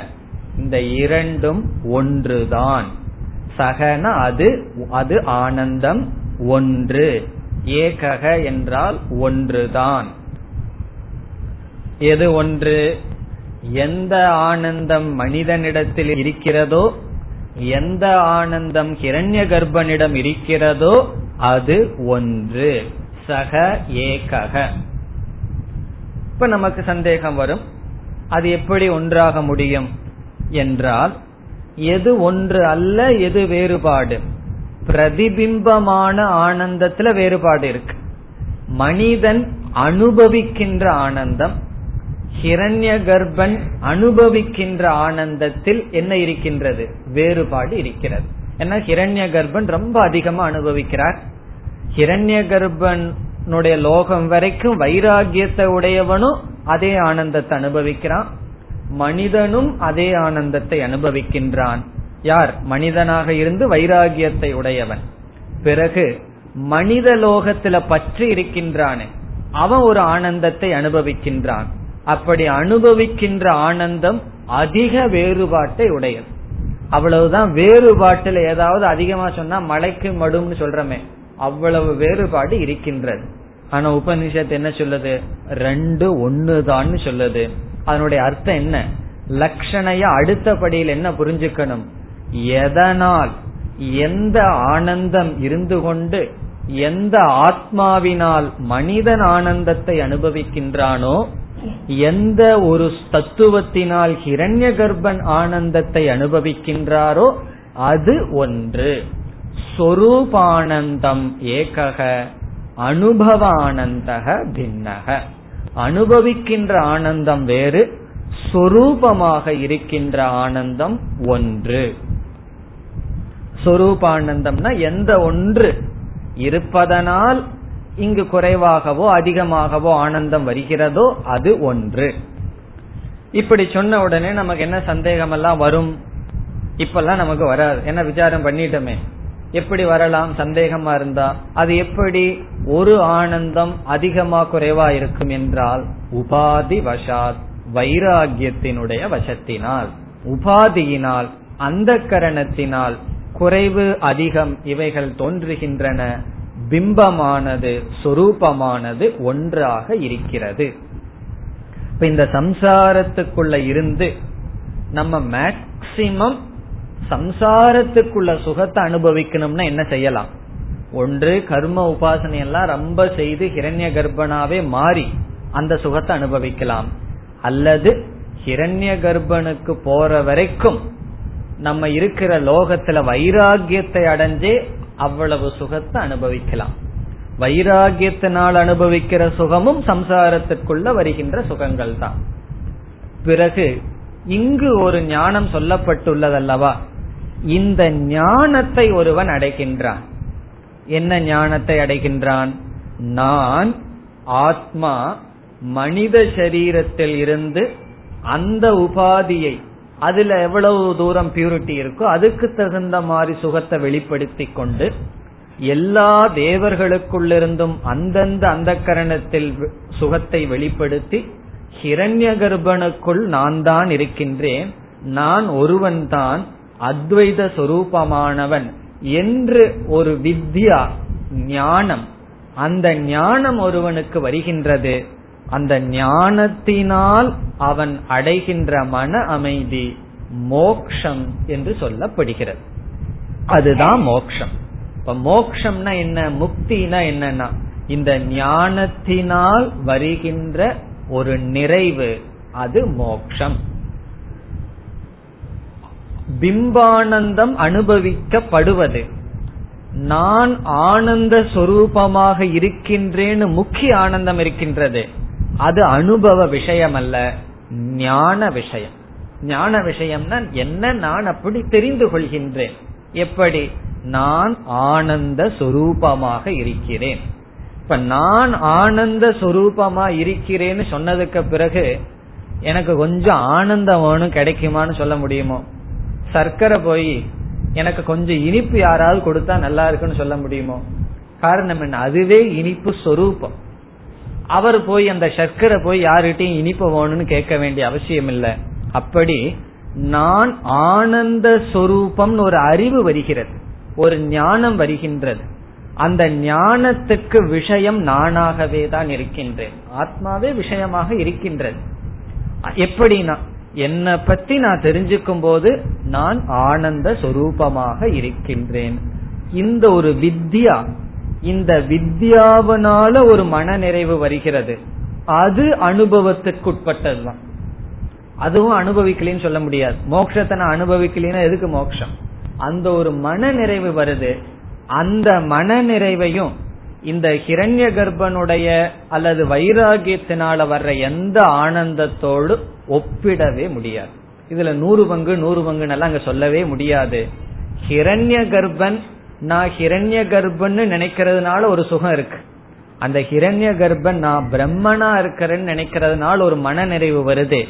இந்த இரண்டும் ஒன்றுதான். சகன அது அது ஆனந்தம் ஒன்று. ஏகக என்றால் ஒன்றுதான். எது ஒன்று? எந்த ஆனந்தம் மனிதனிடத்தில் இருக்கிறதோ எந்த ஆனந்தம் கிரண்ய கர்ப்பனிடம் இருக்கிறதோ அது ஒன்று. சக ஏகக. இப்ப நமக்கு சந்தேகம் வரும். அது எப்படி ஒன்றாக முடியும் என்றால் எது ஒன்று அல்ல எது வேறுபாடு. பிரதிபிம்பமான ஆனந்தத்துல வேறுபாடு இருக்கு. மனிதன் அனுபவிக்கின்ற ஆனந்தம் ஹிரண்ய கர்ப்பன் அனுபவிக்கின்ற ஆனந்தத்தில் என்ன இருக்கின்றது? வேறுபாடு இருக்கிறது. ஏன்னா ஹிரண்ய கர்ப்பன் ரொம்ப அதிகமா அனுபவிக்கிறார். ஹிரண்ய கர்ப்பனுடைய லோகம் வரைக்கும் வைராகியத்தை உடையவனும் அதே ஆனந்தத்தை அனுபவிக்கிறான். மனிதனும் அதே ஆனந்தத்தை அனுபவிக்கின்றான். யார்? மனிதனாக இருந்து வைராகியத்தை உடையவன். பிறகு மனித லோகத்துல பற்றி இருக்கின்றானே அவன் ஒரு ஆனந்தத்தை அனுபவிக்கின்றான். அப்படி அனுபவிக்கின்ற ஆனந்தம் அதிக வேறுபாட்டை உடையது. அவ்வளவுதான் வேறுபாட்டில் ஏதாவது அதிகமா சொன்னா மலைக்கு மடும்னு சொல்றமே அவ்வளவு வேறுபாடு இருக்கின்றது. ஆனா உபனிஷத் என்ன சொல்லுது? ரெண்டு ஒண்ணுதான்னு சொல்லுது. அதனுடைய அர்த்தம் என்ன? லட்சணைய அடுத்தபடியில் என்ன புரிஞ்சுக்கணும்? எதனால்? எந்த ஆனந்தம் இருந்து கொண்டு எந்த ஆத்மாவினால் மனிதன் ஆனந்தத்தை அனுபவிக்கின்றானோ எந்த ஒரு தத்துவத்தினால் ஹிரண்ய கர்ப்பன் ஆனந்தத்தை அனுபவிக்கின்றாரோ அது ஒன்று. சொரூபானந்தம் ஏகக அனுபவ ஆனந்தக பின்னக. அனுபவிக்கின்ற ஆனந்தம் வேறு சொரூபமாக இருக்கின்ற ஆனந்தம் ஒன்று. சொரூபானந்தம்னா எந்த ஒன்று இருப்பதனால் இங்கு குறைவாகவோ அதிகமாகவோ ஆனந்தம் வருகிறதோ அது ஒன்று. இப்படி சொன்ன உடனே நமக்கு என்ன சந்தேகம் எல்லாம் வரும்? இப்பெல்லாம் நமக்கு வராது. என்ன விசாரம் பண்ணிட்டோமே. எப்படி வரலாம்? சந்தேகமா இருந்தா? அது எப்படி? ஒரு ஆனந்தம் அதிகமா குறைவா இருக்கும் என்றால் உபாதி வசாத் வைராகியத்தினுடைய வசத்தினால். உபாதியினால் அந்த கரணத்தினால் குறைவு அதிகம் இவைகள் தோன்றுகின்றன. பிம்பமானது சொரூபமானது ஒன்றாக இருக்கிறது. இப்ப இந்த சம்சாரத்துக்குள்ள இருந்து நம்ம மேக்சிமம் சம்சாரத்துக்குள்ள சுகத்தை அனுபவிக்கணும்னா என்ன செய்யலாம்? ஒன்று கர்ம உபாசனை எல்லாம் ரொம்ப செய்து ஹிரண்ய கர்ப்பனாவே மாறி அந்த சுகத்தை அனுபவிக்கலாம். அல்லது ஹிரண்ய கர்ப்பனுக்கு போற வரைக்கும் நம்ம இருக்கிற லோகத்துல வைராகியத்தை அடைஞ்சே அவ்வளவு சுகத்தை அனுபவிக்கலாம். வைராகியத்தினால் அனுபவிக்கிற சுகமும் சம்சாரத்திற்குள்ள வருகின்ற சுகங்கள் தான் பிறகு இங்கு ஒரு ஞானம் சொல்லப்பட்டுள்ளதல்லவா? இந்த ஞானத்தை ஒருவன் அடைகின்றான். என்ன ஞானத்தை அடைகின்றான்? நான் ஆத்மா மனித சரீரத்தில் இருந்து அந்த உபாதியை அதுல எவ்வளவு தூரம் பியூரிட்டி இருக்கோ அதுக்கு தகுந்த மாதிரி சுகத்தை வெளிப்படுத்தி கொண்டு எல்லா தேவர்களுக்குள்ளிருந்தும் அந்தந்த அந்த கரணத்தில் சுகத்தை வெளிப்படுத்தி ஹிரண்ய கர்ப்பனுக்குள் நான் தான் இருக்கின்றேன் நான் ஒருவன் தான் அத்வைத சொரூபமானவன் என்று ஒரு வித்யா ஞானம். அந்த ஞானம் ஒருவனுக்கு வருகின்றது. அந்த ஞானத்தினால் அவன் அடைகின்ற மன அமைதி மோக்ஷம் என்று சொல்லப்படுகிறது. அதுதான் மோக்ஷம். இப்ப மோக்ஷம்னா என்ன? முக்தினா என்னன்னா இந்த ஞானத்தினால் வருகின்ற ஒரு நிறைவு அது மோக்ஷம். பிம்பானந்தம் அனுபவிக்கப்படுவது. நான் ஆனந்த சொரூபமாக இருக்கின்றேன்னு முக்கிய ஆனந்தம் இருக்கின்றது. அது அனுபவ விஷயம் அல்ல ஞான விஷயம். ஞான விஷயம்னா என்ன நான் அப்படி தெரிந்து கொள்கின்றேன். எப்படி? நான் ஆனந்த சொரூபமாக இருக்கிறேன். இப்ப நான் ஆனந்த சொரூபமா இருக்கிறேன்னு சொன்னதுக்கு பிறகு எனக்கு கொஞ்சம் ஆனந்தம் வேணும் கிடைக்குமான்னு சொல்ல முடியுமோ? சர்க்கரை போய் எனக்கு கொஞ்சம் இனிப்பு யாராவது கொடுத்தா நல்லா இருக்குன்னு சொல்ல முடியுமோ? காரணம் என்ன? அதுவே இனிப்பு சொரூபம். அவர் போய் அந்த சர்க்கரை போய் யாருகிட்டையும் இனிப்பு வேணும்னு கேட்க வேண்டிய அவசியம் இல்லை. அப்படி நான் ஆனந்த சொரூபம்னு ஒரு அறிவு வருகிறது. ஒரு ஞானம் வருகின்றது. அந்த ஞானத்துக்கு விஷயம் நானாகவே தான் இருக்கின்றேன். ஆத்மாவே விஷயமாக இருக்கின்றது. எப்படின்னா என்னை பத்தி நான் தெரிஞ்சுக்கும் போது நான் ஆனந்த சொரூபமாக இருக்கின்றேன். இந்த ஒரு வித்யா இந்த வித்யாவனால ஒரு மன நிறைவு வருகிறது. அது அனுபவத்துக்குட்பட்டதுதான். அதுவும் அனுபவிக்கலன்னு சொல்ல முடியாது. மோட்சத்தை நான் அனுபவிக்கலன்னா எதுக்கு மோட்சம் அந்த ஒரு மன நிறைவு வருது. அந்த மன நிறைவையும் இந்த ஹிரண்ய கர்ப்பனுடைய அல்லது வைராகியத்தினால வர்ற எந்த ஆனந்தத்தோடு ஒப்பிடவே முடியாது. இதுல நூறு பங்கு நூறு பங்குன்னு அங்க சொல்லவே முடியாது. ஹிரண்ய கர்ப்பன் நான் ஹிரண்ய கர்ப்பன்னு நினைக்கிறதுனால ஒரு சுகம் இருக்கு. அந்த ஹிரண்ய கர்ப்பன் நான் பிரம்மனா இருக்கிறேன்னு நினைக்கிறதுனால ஒரு மன நிறைவு வருது.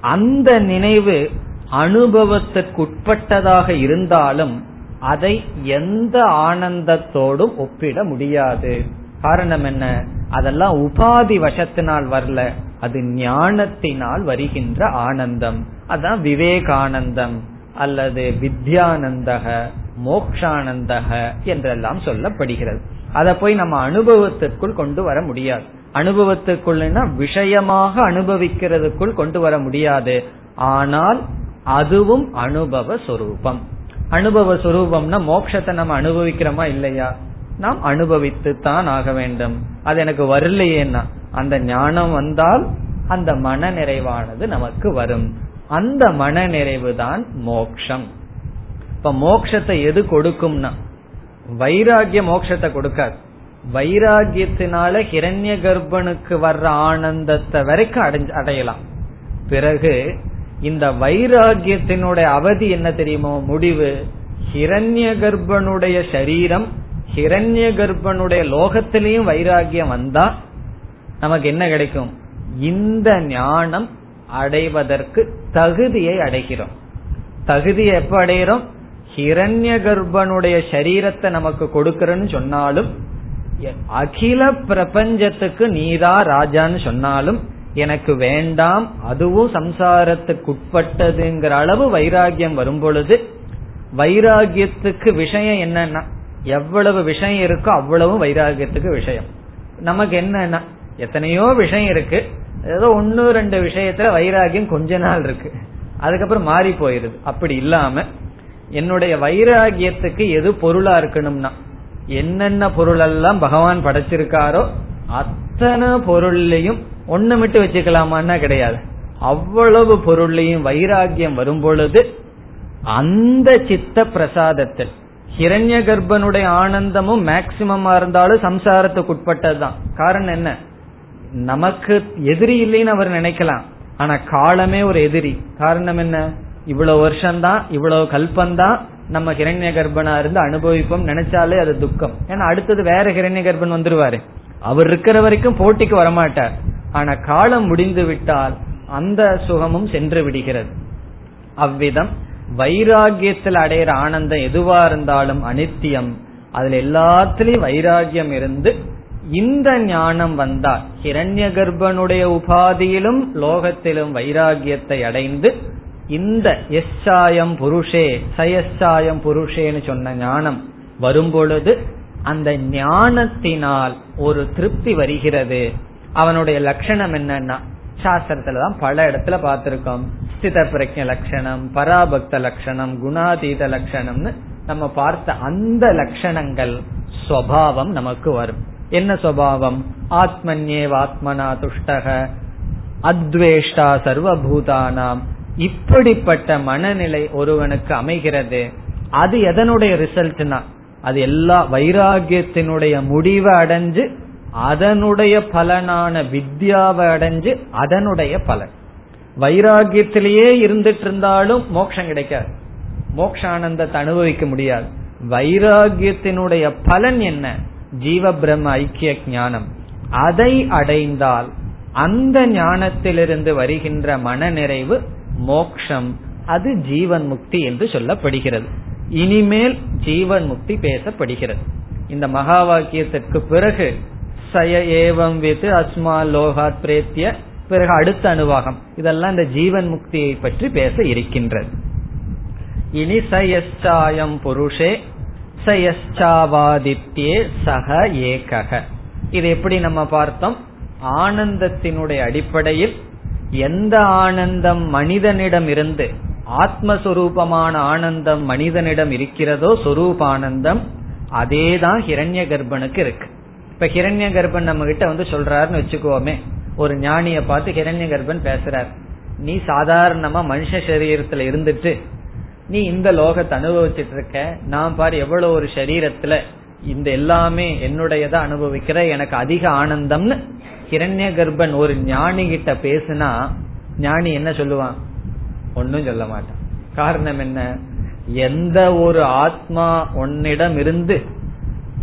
அந்த நினைவு அனுபவத்திற்குட்பட்டதாக இருந்தாலும் அதை எந்த ஆனந்தத்தோடும் ஒப்பிட முடியாது. காரணம் என்ன? அதெல்லாம் உபாதி வசத்தினால் வரல. அது ஞானத்தினால் வருகின்ற ஆனந்தம். அதான் விவேகானந்தம் அல்லது வித்யானந்தக. மோக்ஷானந்தக என்றெல்லாம் சொல்லப்படுகிறது. அதை போய் நம்ம அனுபவத்திற்குள் கொண்டு வர முடியாது. அனுபவத்துக்குள்னா விஷயமாக அனுபவிக்கிறதுக்குள் கொண்டு வர முடியாது. ஆனால் அதுவும் அனுபவ சொரூபம். அனுபவ சொரூபம்னா மோட்சத்தை நம்ம அனுபவிக்கிறோமா இல்லையா? நாம் அனுபவித்து தான் ஆக வேண்டும். அது எனக்கு வரலையேன்னா அந்த ஞானம் வந்தால் அந்த மன நிறைவானது நமக்கு வரும். அந்த மன நிறைவு தான் மோக்ஷம். இப்ப மோக்ஷத்தை எது கொடுக்கும்னா? வைராகிய மோக்ஷத்தை கொடுக்காது. வைராகியத்தினால ஹிரண்ய கர்ப்பனுக்கு வர்ற ஆனந்தத்தை வரைக்கும் அடைஞ்சு அடையலாம். பிறகு இந்த வைராகியத்தினுடைய அவதி என்ன தெரியுமோ? முடிவு ஹிரண்ய கர்ப்பனுடைய சரீரம் ஹிரண்ய கர்ப்பனுடைய லோகத்திலையும் வைராகியம் வந்தா நமக்கு என்ன கிடைக்கும்? இந்த ஞானம் அடைவதற்கு தகுதியை அடைகிறோம். தகுதியை எப்ப அடைகிறோம்? ஹிரண்ய கர்ப்பனுடைய சரீரத்தை நமக்கு கொடுக்கறன்னு சொன்னாலும் அகில பிரபஞ்சத்துக்கு நீதா ராஜான்னு சொன்னாலும் எனக்கு வேண்டாம் அதுவும் சம்சாரத்துக்கு உட்பட்டதுங்கிற அளவு வைராகியம் வரும் பொழுது வைராகியத்துக்கு விஷயம் என்னன்னா எவ்வளவு விஷயம் இருக்கோ அவ்வளவும் வைராகியத்துக்கு விஷயம். நமக்கு என்னன்னா எத்தனையோ விஷயம் இருக்கு ஏதோ ஒன்னு ரெண்டு விஷயத்துல வைராகியம் கொஞ்ச நாள் இருக்கு அதுக்கப்புறம் மாறி போயிருது. அப்படி இல்லாம என்னுடைய வைராகியத்துக்கு எது பொருளா இருக்கணும்னா என்னென்ன பொருள் எல்லாம் பகவான் படைச்சிருக்காரோ அத்தனை பொருள்லையும் ஒன்னு விட்டு வச்சுக்கலாமான்னா கிடையாது. அவ்வளவு பொருள்லையும் வைராகியம் வரும் பொழுது அந்த சித்த பிரசாதத்தில் ஹிரண்ய கர்ப்பனுடைய ஆனந்தமும் மேக்சிமமா இருந்தாலும் சம்சாரத்துக்கு உட்பட்டதுதான். காரணம் என்ன? நமக்கு எதிரி இல்லைன்னு அவர் நினைக்கலாம். ஆனா காலமே ஒரு எதிரி. காரணம் என்ன? இவ்வளவு வருஷம்தான் இவ்வளவு கல்பந்தான் நம்ம ஹிரண்ய கர்ப்பனா இருந்து அனுபவிப்போம் நினைச்சாலே அது துக்கம். ஏன்னா அடுத்தது வேற ஹிரண்ய கர்ப்பன் வந்துருவாரு. அவர் இருக்கிற வரைக்கும் போட்டிக்கு வரமாட்டார். ஆனா காலம் முடிந்து விட்டால் அந்த சுகமும் சென்று விடுகிறது. அவ்விதம் வைராகியத்தில் அடையிற ஆனந்தம் எதுவா இருந்தாலும் அனித்தியம். அதுல எல்லாத்திலையும் வைராகியம் இருந்து இந்த ஞானம் வந்தால் ஹிரண்ய கர்ப்பனுடைய உபாதியிலும் லோகத்திலும் வைராகியத்தை அடைந்து இந்த எஸ்சாயம் புருஷே சயஸ்சாயம் புருஷேன்னு சொன்ன ஞானம் வரும்பொழுது அந்த ஞானத்தினால் ஒரு திருப்தி வருகிறது. அவனுடைய லட்சணம் என்னன்னா சாஸ்திரத்துலதான் பல இடத்துல பார்த்திருக்கோம். ஸ்தித பிரஜ லட்சணம் பராபக்த லட்சணம் குணாதீத லட்சணம்னு நம்ம பார்த்த அந்த லட்சணங்கள் சுவாவம் நமக்கு வரும். என்ன சுவாவம் ஆத்மன்யேவ ஆத்மனா துஷ்டக அத்வேஷ்டா சர்வபூதானாம் இப்படிப்பட்ட மனநிலை ஒருவனுக்கு அமைகிறது அது எதனுடைய ரிசல்ட்னா அது எல்லா வைராகியத்தினுடைய முடிவை அடைஞ்சு அதனுடைய பலனான வித்யாவை அடைஞ்சு அதனுடைய பலன். வைராகியத்திலேயே இருந்துட்டு இருந்தாலும் மோட்சம் கிடைக்காது. மோக்ஷானந்தத்தை அனுபவிக்க முடியாது. வைராகியத்தினுடைய பலன் என்ன? ஜீவ பிரம்ம ஐக்கிய ஞானம். அதை அடைந்தால் அந்த ஞானத்திலிருந்து வருகின்ற மன நிறைவு மோக்ஷம் அது ஜீவன் முக்தி என்று சொல்லப்படுகிறது. இனிமேல் ஜீவன் முக்தி பேசப்படுகிறது. இந்த மகா வாக்கியத்திற்கு பிறகு சய ஏவம் வித்து அஸ்மா லோகாத் பிரேத்திய பிறகு அடுத்த அனுவாகம். இதெல்லாம் இந்த ஜீவன் முக்தியை பற்றி பேச இருக்கின்றது. இனி சயஸ்டாயம் புருஷே சயஸ்டாவாதித்யே சக ஏகக. இது எப்படி நம்ம பார்த்தோம்? ஆனந்தத்தினுடைய அடிப்படையில் எந்த ஆனந்தம் மனிதனிடம் இருந்து ஆத்மஸ்வரூபமான ஆனந்தம் மனிதனிடம் இருக்கிறதோ சொரூபானந்தம் அதேதான் ஹிரண்ய கர்ப்பனுக்கு இருக்கு. இப்ப ஹிரண்ய கர்ப்பன் நம்ம கிட்ட வந்து சொல்றாருன்னு வச்சுக்கோமே ஒரு ஞானிய பார்த்து ஹிரண்ய கர்ப்பன் பேசுறார் நீ சாதாரணமா மனுஷ சரீரத்துல இருந்துட்டு நீ இந்த லோகத்தை அனுபவிச்சுட்டு இருக்க நான் பாரு எவ்வளவு ஒரு சரீரத்துல இந்த எல்லாமே என்னுடையதை அனுபவிக்கிற எனக்கு அதிக ஆனந்தம்னு கிரண்ய கர்ப்பன் ஒரு ஞானி கிட்ட பேசுனா ஞானி என்ன சொல்லுவான்? ஒன்னும் சொல்ல மாட்டான். காரணம் என்ன? எந்த ஒரு ஆத்மா உன்னிடம் இருந்து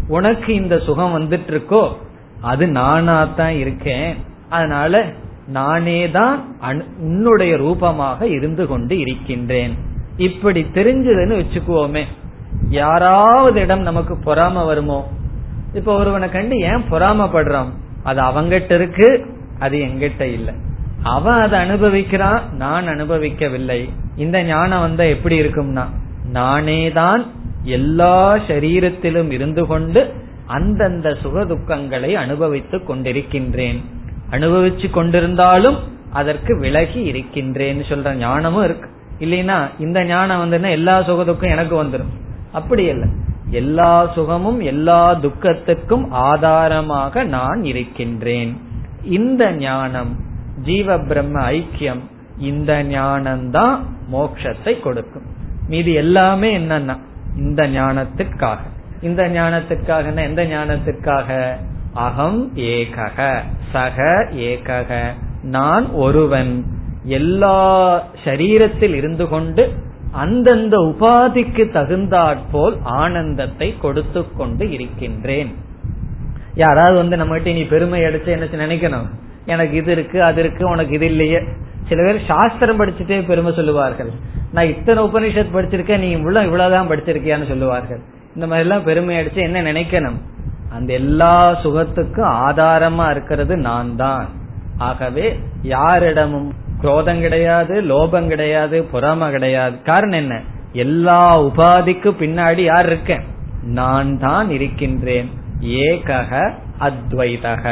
உனக்கு இந்த சுகம் வந்துட்டு இருக்கோ அது நானா தான் இருக்கேன். அதனால நானே தான் உன்னுடைய ரூபமாக இருந்து கொண்டு இருக்கின்றேன். இப்படி தெரிஞ்சதுன்னு வச்சுக்குவோமே. யாராவது இடம் நமக்கு பொறாம வருமோ? இப்ப ஒருவனை கண்டு ஏன் பொறாமப்படுறான்? அது அவங்கிட்ட இருக்கு அது எங்கிட்ட இல்லை. அவன் அதை அனுபவிக்கிறான் நான் அனுபவிக்கவில்லை. இந்த ஞானம் வந்தா எப்படி இருக்கும்னா நானே தான் எல்லா சரீரத்திலும் இருந்து கொண்டு அந்தந்த சுக துக்கங்களை அனுபவித்துக் கொண்டிருக்கின்றேன். அனுபவிச்சு கொண்டிருந்தாலும் அதற்கு விலகி இருக்கின்றேன்னு சொல்ற ஞானமும் இருக்கு. இல்லைன்னா இந்த ஞானம் வந்துன்னா எல்லா சுகதுக்கும் எனக்கு வந்துடும் அப்படி இல்லை. எல்லா சுகமும் எல்லா துக்கத்துக்கும் ஆதாரமாக நான் இருக்கின்றேன். இந்த ஞானம் ஜீவ பிரம்ம ஐக்கியம் இந்த ஞானம்தான் மோட்சத்தை கொடுக்கும். மீது எல்லாமே என்னன்னா இந்த ஞானத்திற்காக இந்த ஞானத்திற்காக எந்த ஞானத்திற்காக அகம் ஏகக சக ஏகக. நான் ஒருவன். எல்லா சரீரத்தில் இருந்து கொண்டு அந்தந்த உபாதிக்கு தகுந்தாற்போல் ஆனந்தத்தை கொடுத்து கொண்டு இருக்கின்றேன். யாராவது வந்து நம்ம கிட்ட நீ பெருமை அடிச்சு என்ன நினைக்கணும்? எனக்கு இது இருக்கு அது இருக்கு உனக்கு இது இல்லையே. சில பேர் சாஸ்திரம் படிச்சுட்டே பெருமை சொல்லுவார்கள். நான் இத்தனை உபனிஷத் படிச்சிருக்கேன் நீ இவ்வளவு இவ்வளவுதான் படிச்சிருக்கியான்னு சொல்லுவார்கள். இந்த மாதிரி எல்லாம் பெருமை அடிச்சு என்ன நினைக்கணும்? அந்த எல்லா சுகத்துக்கும் ஆதாரமா இருக்கிறது நான் தான் ஆகவே யாரிடமும் குரோதம் கிடையாது லோபம் கிடையாது பொறாம கிடையாது. காரணம் என்ன? எல்லா உபாதிக்கு பின்னாடி யார் இருக்கேன்? நான் தான் இருக்கின்றேன். ஏகக அத்வைதக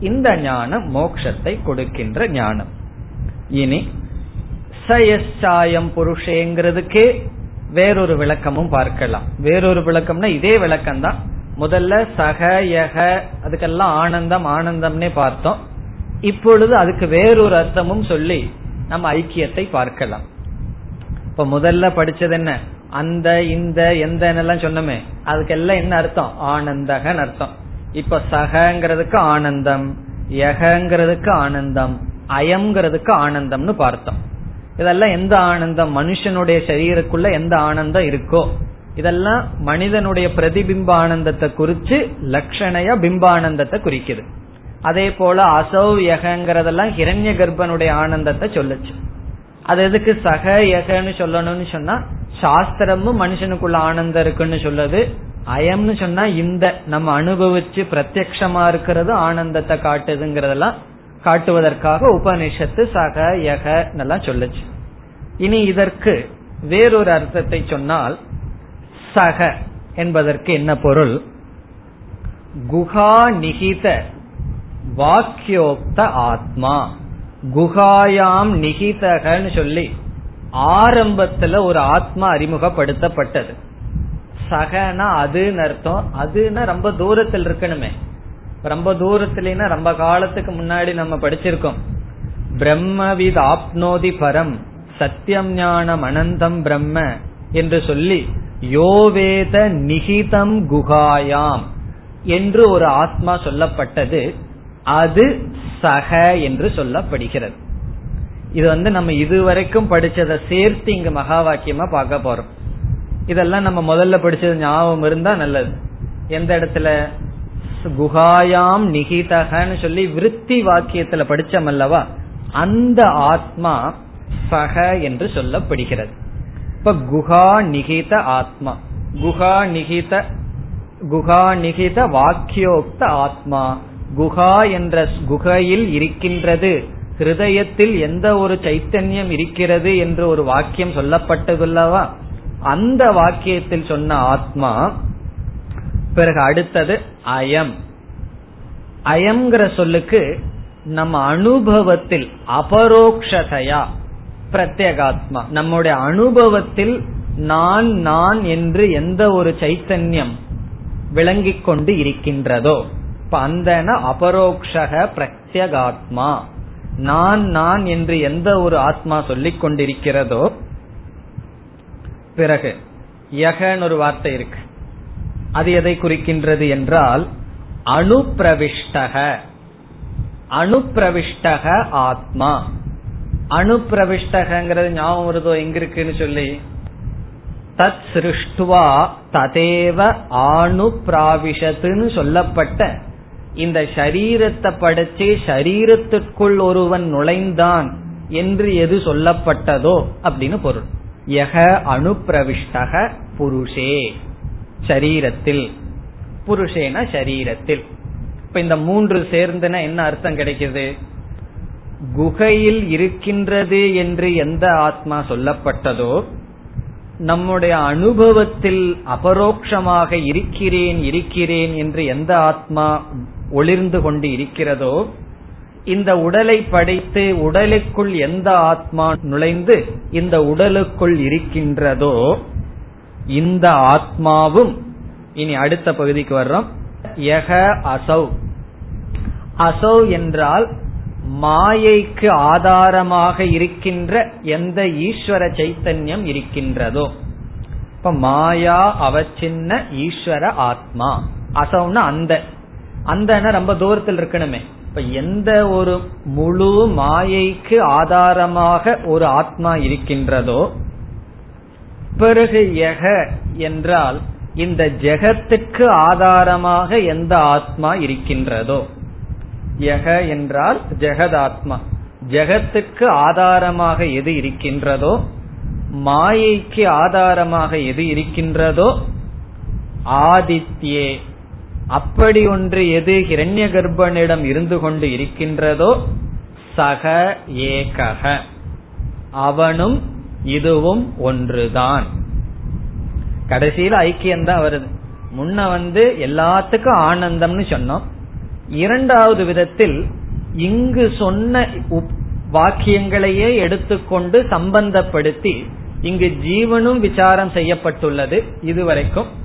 இந்த ஞானம் மோக்ஷத்தை கொடுக்கின்ற ஞானம். இனி சயசாயம் புருஷேங்கிறதுக்கே வேறொரு விளக்கமும் பார்க்கலாம். வேறொரு விளக்கம்னா இதே விளக்கம் தான் முதல்ல சக யக அதுக்கெல்லாம் ஆனந்தம் ஆனந்தம்னே பார்த்தோம். இப்பொழுது அதுக்கு வேறொரு அர்த்தமும் சொல்லி நம்ம ஐக்கியத்தை பார்க்கலாம். இப்ப முதல்ல படிச்சது என்ன? அந்த இந்த எந்த எல்லாம் சொன்னோமே அதுக்கெல்லாம் என்ன அர்த்தம்? ஆனந்தகன் அர்த்தம். இப்ப சகங்கிறதுக்கு ஆனந்தம் யகங்கிறதுக்கு ஆனந்தம் அயம்ங்கிறதுக்கு ஆனந்தம்னு பார்த்தோம். இதெல்லாம் எந்த ஆனந்தம்? மனுஷனுடைய சரீரக்குள்ள எந்த ஆனந்தம் இருக்கோ? இதெல்லாம் மனிதனுடைய பிரதிபிம்ப ஆனந்தத்தை குறிச்சு லட்சணைய பிம்பானந்தத்தை குறிக்குது. அதே போல அசௌயகங்கிறதெல்லாம் ஹிரண்ய கர்ப்பனுடைய ஆனந்தத்தை சொல்லுச்சு. அது எதுக்கு சக யகன்னு சொல்லணும்னு சொன்னா சாஸ்திரமும் மனுஷனுக்குள்ள ஆனந்தம் இருக்குன்னு சொல்லுது. அயம்னு சொன்னா இந்த நம்ம அனுபவிச்சு பிரத்யக்ஷமா இருக்கிறது ஆனந்தத்தை காட்டுதுங்கிறதெல்லாம் காட்டுவதற்காக உபனிஷத்து சக யக எல்லாம் சொல்லுச்சு. இனி இதற்கு வேறொரு அர்த்தத்தை சொன்னால் சக என்பதற்கு என்ன பொருள்? குஹா நிகித வாக்கியோக்த ஆத்மா. குகாயாம் நிகிதகன்னு சொல்லி ஆரம்பத்துல ஒரு ஆத்மா அறிமுகப்படுத்தப்பட்டது. சகனா அதுன்னு அர்த்தம். அதுன்னா ரொம்ப தூரத்தில் இருக்கணுமே. ரொம்ப தூரத்துலன்னா ரொம்ப காலத்துக்கு முன்னாடி நம்ம படிச்சிருக்கோம். பிரம்மவித் ஆப்னோதி பரம் சத்தியம் ஞானம் அனந்தம் பிரம்ம என்று சொல்லி யோவேத நிகிதம் குகாயாம் என்று ஒரு ஆத்மா சொல்லப்பட்டது. அது சக என்று சொல்லப்படுகிறது. இது வந்து நம்ம இதுவரைக்கும் படிச்சதை சேர்த்து இங்க மகா வாக்கியமா பார்க்க போறோம். இதெல்லாம் நம்ம முதல்ல படிச்சது ஞாபகம் இருந்தா நல்லது. எந்த இடத்துல? குகாயாம் நிகிதகன்னு சொல்லி விருத்தி வாக்கியத்துல படிச்சம் அல்லவா? அந்த ஆத்மா சக என்று சொல்லப்படுகிறது. இப்ப குஹா நிகித ஆத்மா. குஹா நிகித குஹா நிகித வாக்கியோக்த ஆத்மா. குஹா என்ற குகையில் இருக்கின்றது. ஹிருதயத்தில் எந்த ஒரு சைத்தன்யம் இருக்கிறது என்று ஒரு வாக்கியம் சொல்லப்பட்டதுல்லவா? அந்த வாக்கியத்தில் சொன்ன ஆத்மா பிறகு அடுத்தது அயம். அயம்ங்கிற சொல்லுக்கு நம்ம அனுபவத்தில் அபரோக்ஷதையா பிரத்யேகாத்மா. நம்முடைய அனுபவத்தில் நான் நான் என்று எந்த ஒரு சைத்தன்யம் விளங்கிக் கொண்டு இருக்கின்றதோ? இப்ப அந்த அபரோக்ஷக பிரத்யகாத்மா. நான் நான் என்று எந்த ஒரு ஆத்மா சொல்லிக் கொண்டிருக்கிறதோ பிறகு யகன் ஒரு வார்த்தை இருக்கு. அது எதை குறிக்கின்றது என்றால் அணுப்பிரவிஷ்டக. அணுப்பிரவிஷ்டக ஆத்மா. அணுப்பிரவிஷ்டகிறது ஞாபகம் வருதோ எங்க இருக்குன்னு சொல்லி? தத் சிருஷ்டுவா ததேவ ஆணு பிராவிஷத்துன்னு சொல்லப்பட்ட இந்த சரீரத்தை படைச்சு சரீரத்துக்குள் ஒருவன் நுழைந்தான் என்று எது சொல்லப்பட்டதோ அப்படின்னு பொருள். யக அனுப்பிரவிஷ்டக புருஷே. சரீரத்தில் புருஷேன சரீரத்தில் இப்ப இந்த மூன்று சேர்ந்தன என்ன அர்த்தம் கிடைக்குது? குகையில் இருக்கின்றது என்று எந்த ஆத்மா சொல்லப்பட்டதோ நம்முடைய அனுபவத்தில் அபரோக்ஷமாக இருக்கிறேன் இருக்கிறேன் என்று எந்த ஆத்மா ஒளிர்ந்து கொண்டு இருக்கிறதோ இந்த உடலை படைத்து உடலுக்குள் எந்த ஆத்மா நுழைந்து இந்த உடலுக்குள் இருக்கின்றதோ இந்த ஆத்மாவும் இனி அடுத்த பகுதிக்கு வர்றோம். யக அசௌ. அசௌ என்றால் மாயைக்கு ஆதாரமாக இருக்கின்ற எந்த ஈஸ்வர சைத்தன்யம் இருக்கின்றதோ. இப்ப மாயா அவச்சின்ன ஈஸ்வர ஆத்மா. அசௌன்னா அந்த. அந்த ரொம்ப தூரத்தில் இருக்கணுமே. இப்ப எந்த ஒரு முழு மாயைக்கு ஆதாரமாக ஒரு ஆத்மா இருக்கின்றதோ பிறகு யக என்றால் இந்த ஜெகத்துக்கு ஆதாரமாக எந்த ஆத்மா இருக்கின்றதோ. யக என்றால் ஜெகதாத்மா. ஜெகத்துக்கு ஆதாரமாக எது இருக்கின்றதோ மாயைக்கு ஆதாரமாக எது இருக்கின்றதோ ஆதித்யே அப்படி ஒன்று எது ஹிரண்ய கர்ப்பனிடம் இருந்து கொண்டு இருக்கின்றதோ சக ஏகக. அவனும் இதுவும் ஒன்றுதான். கடைசியில ஐக்கியம்தான் வருது. முன்ன வந்து எல்லாத்துக்கும் ஆனந்தம்னு சொன்னோம். இரண்டாவது விதத்தில் இங்கு சொன்ன வாக்கியங்களையே எடுத்துக்கொண்டு சம்பந்தப்படுத்தி இங்கு ஜீவனும் விசாரம் செய்யப்பட்டுள்ளது இதுவரைக்கும்.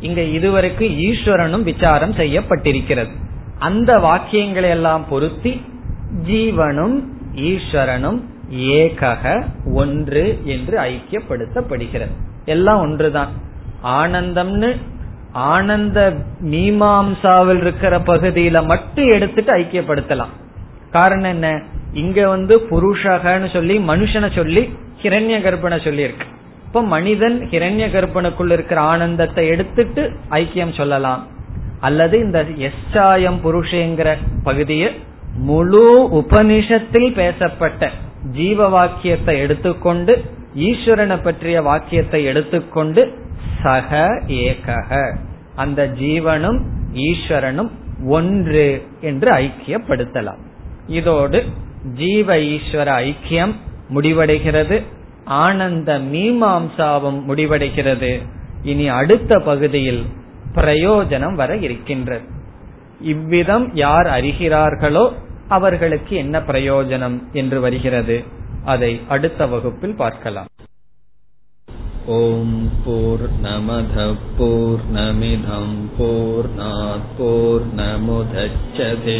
இங்க இதுவரைக்கும் ஈஸ்வரனும் விசாரம் செய்யப்பட்டிருக்கிறது. அந்த வாக்கியங்களை எல்லாம் பொருத்தி ஜீவனும் ஈஸ்வரனும் ஏகக ஒன்று என்று ஐக்கியப்படுத்தப்படுகிறது. எல்லாம் ஒன்றுதான். ஆனந்தம்னு ஆனந்த மீமாம்சாவில் இருக்கிற பகுதியில மட்டும் எடுத்துட்டு ஐக்கியப்படுத்தலாம். காரணம் என்ன? இங்க வந்து புருஷகன்னு சொல்லி மனுஷனை சொல்லி கிரண்ய கர்ப்பனை சொல்லி அப்ப மனிதன் ஹிரண்ய கர்ப்பனுக்குள் இருக்கிற ஆனந்தத்தை எடுத்துட்டு ஐக்கியம் சொல்லலாம். அல்லது இந்த எஸ்சாயம் புருஷேங்கிற பகுதியை முழு உபனிஷத்தில் பேசப்பட்ட ஜீவ வாக்கியத்தை எடுத்துக்கொண்டு ஈஸ்வரனை பற்றிய வாக்கியத்தை எடுத்துக்கொண்டு சக ஏகக அந்த ஜீவனும் ஈஸ்வரனும் ஒன்று என்று ஐக்கியப்படுத்தலாம். இதோடு ஜீவ ஈஸ்வர ஐக்கியம் முடிவடைகிறது. ஆனந்த மீமாம்சாவும் முடிவடைகிறது இனி அடுத்த பகுதியில் பிரயோஜனம் வர இருக்கின்றது இவ்விதம் யார் அறிகிறார்களோ அவர்களுக்கு என்ன பிரயோஜனம் என்று வருகிறது அதை அடுத்த வகுப்பில் பார்க்கலாம் ॐ पूर्णमधपूर्णमिधं पूर्णात्पूर्णमुदच्छते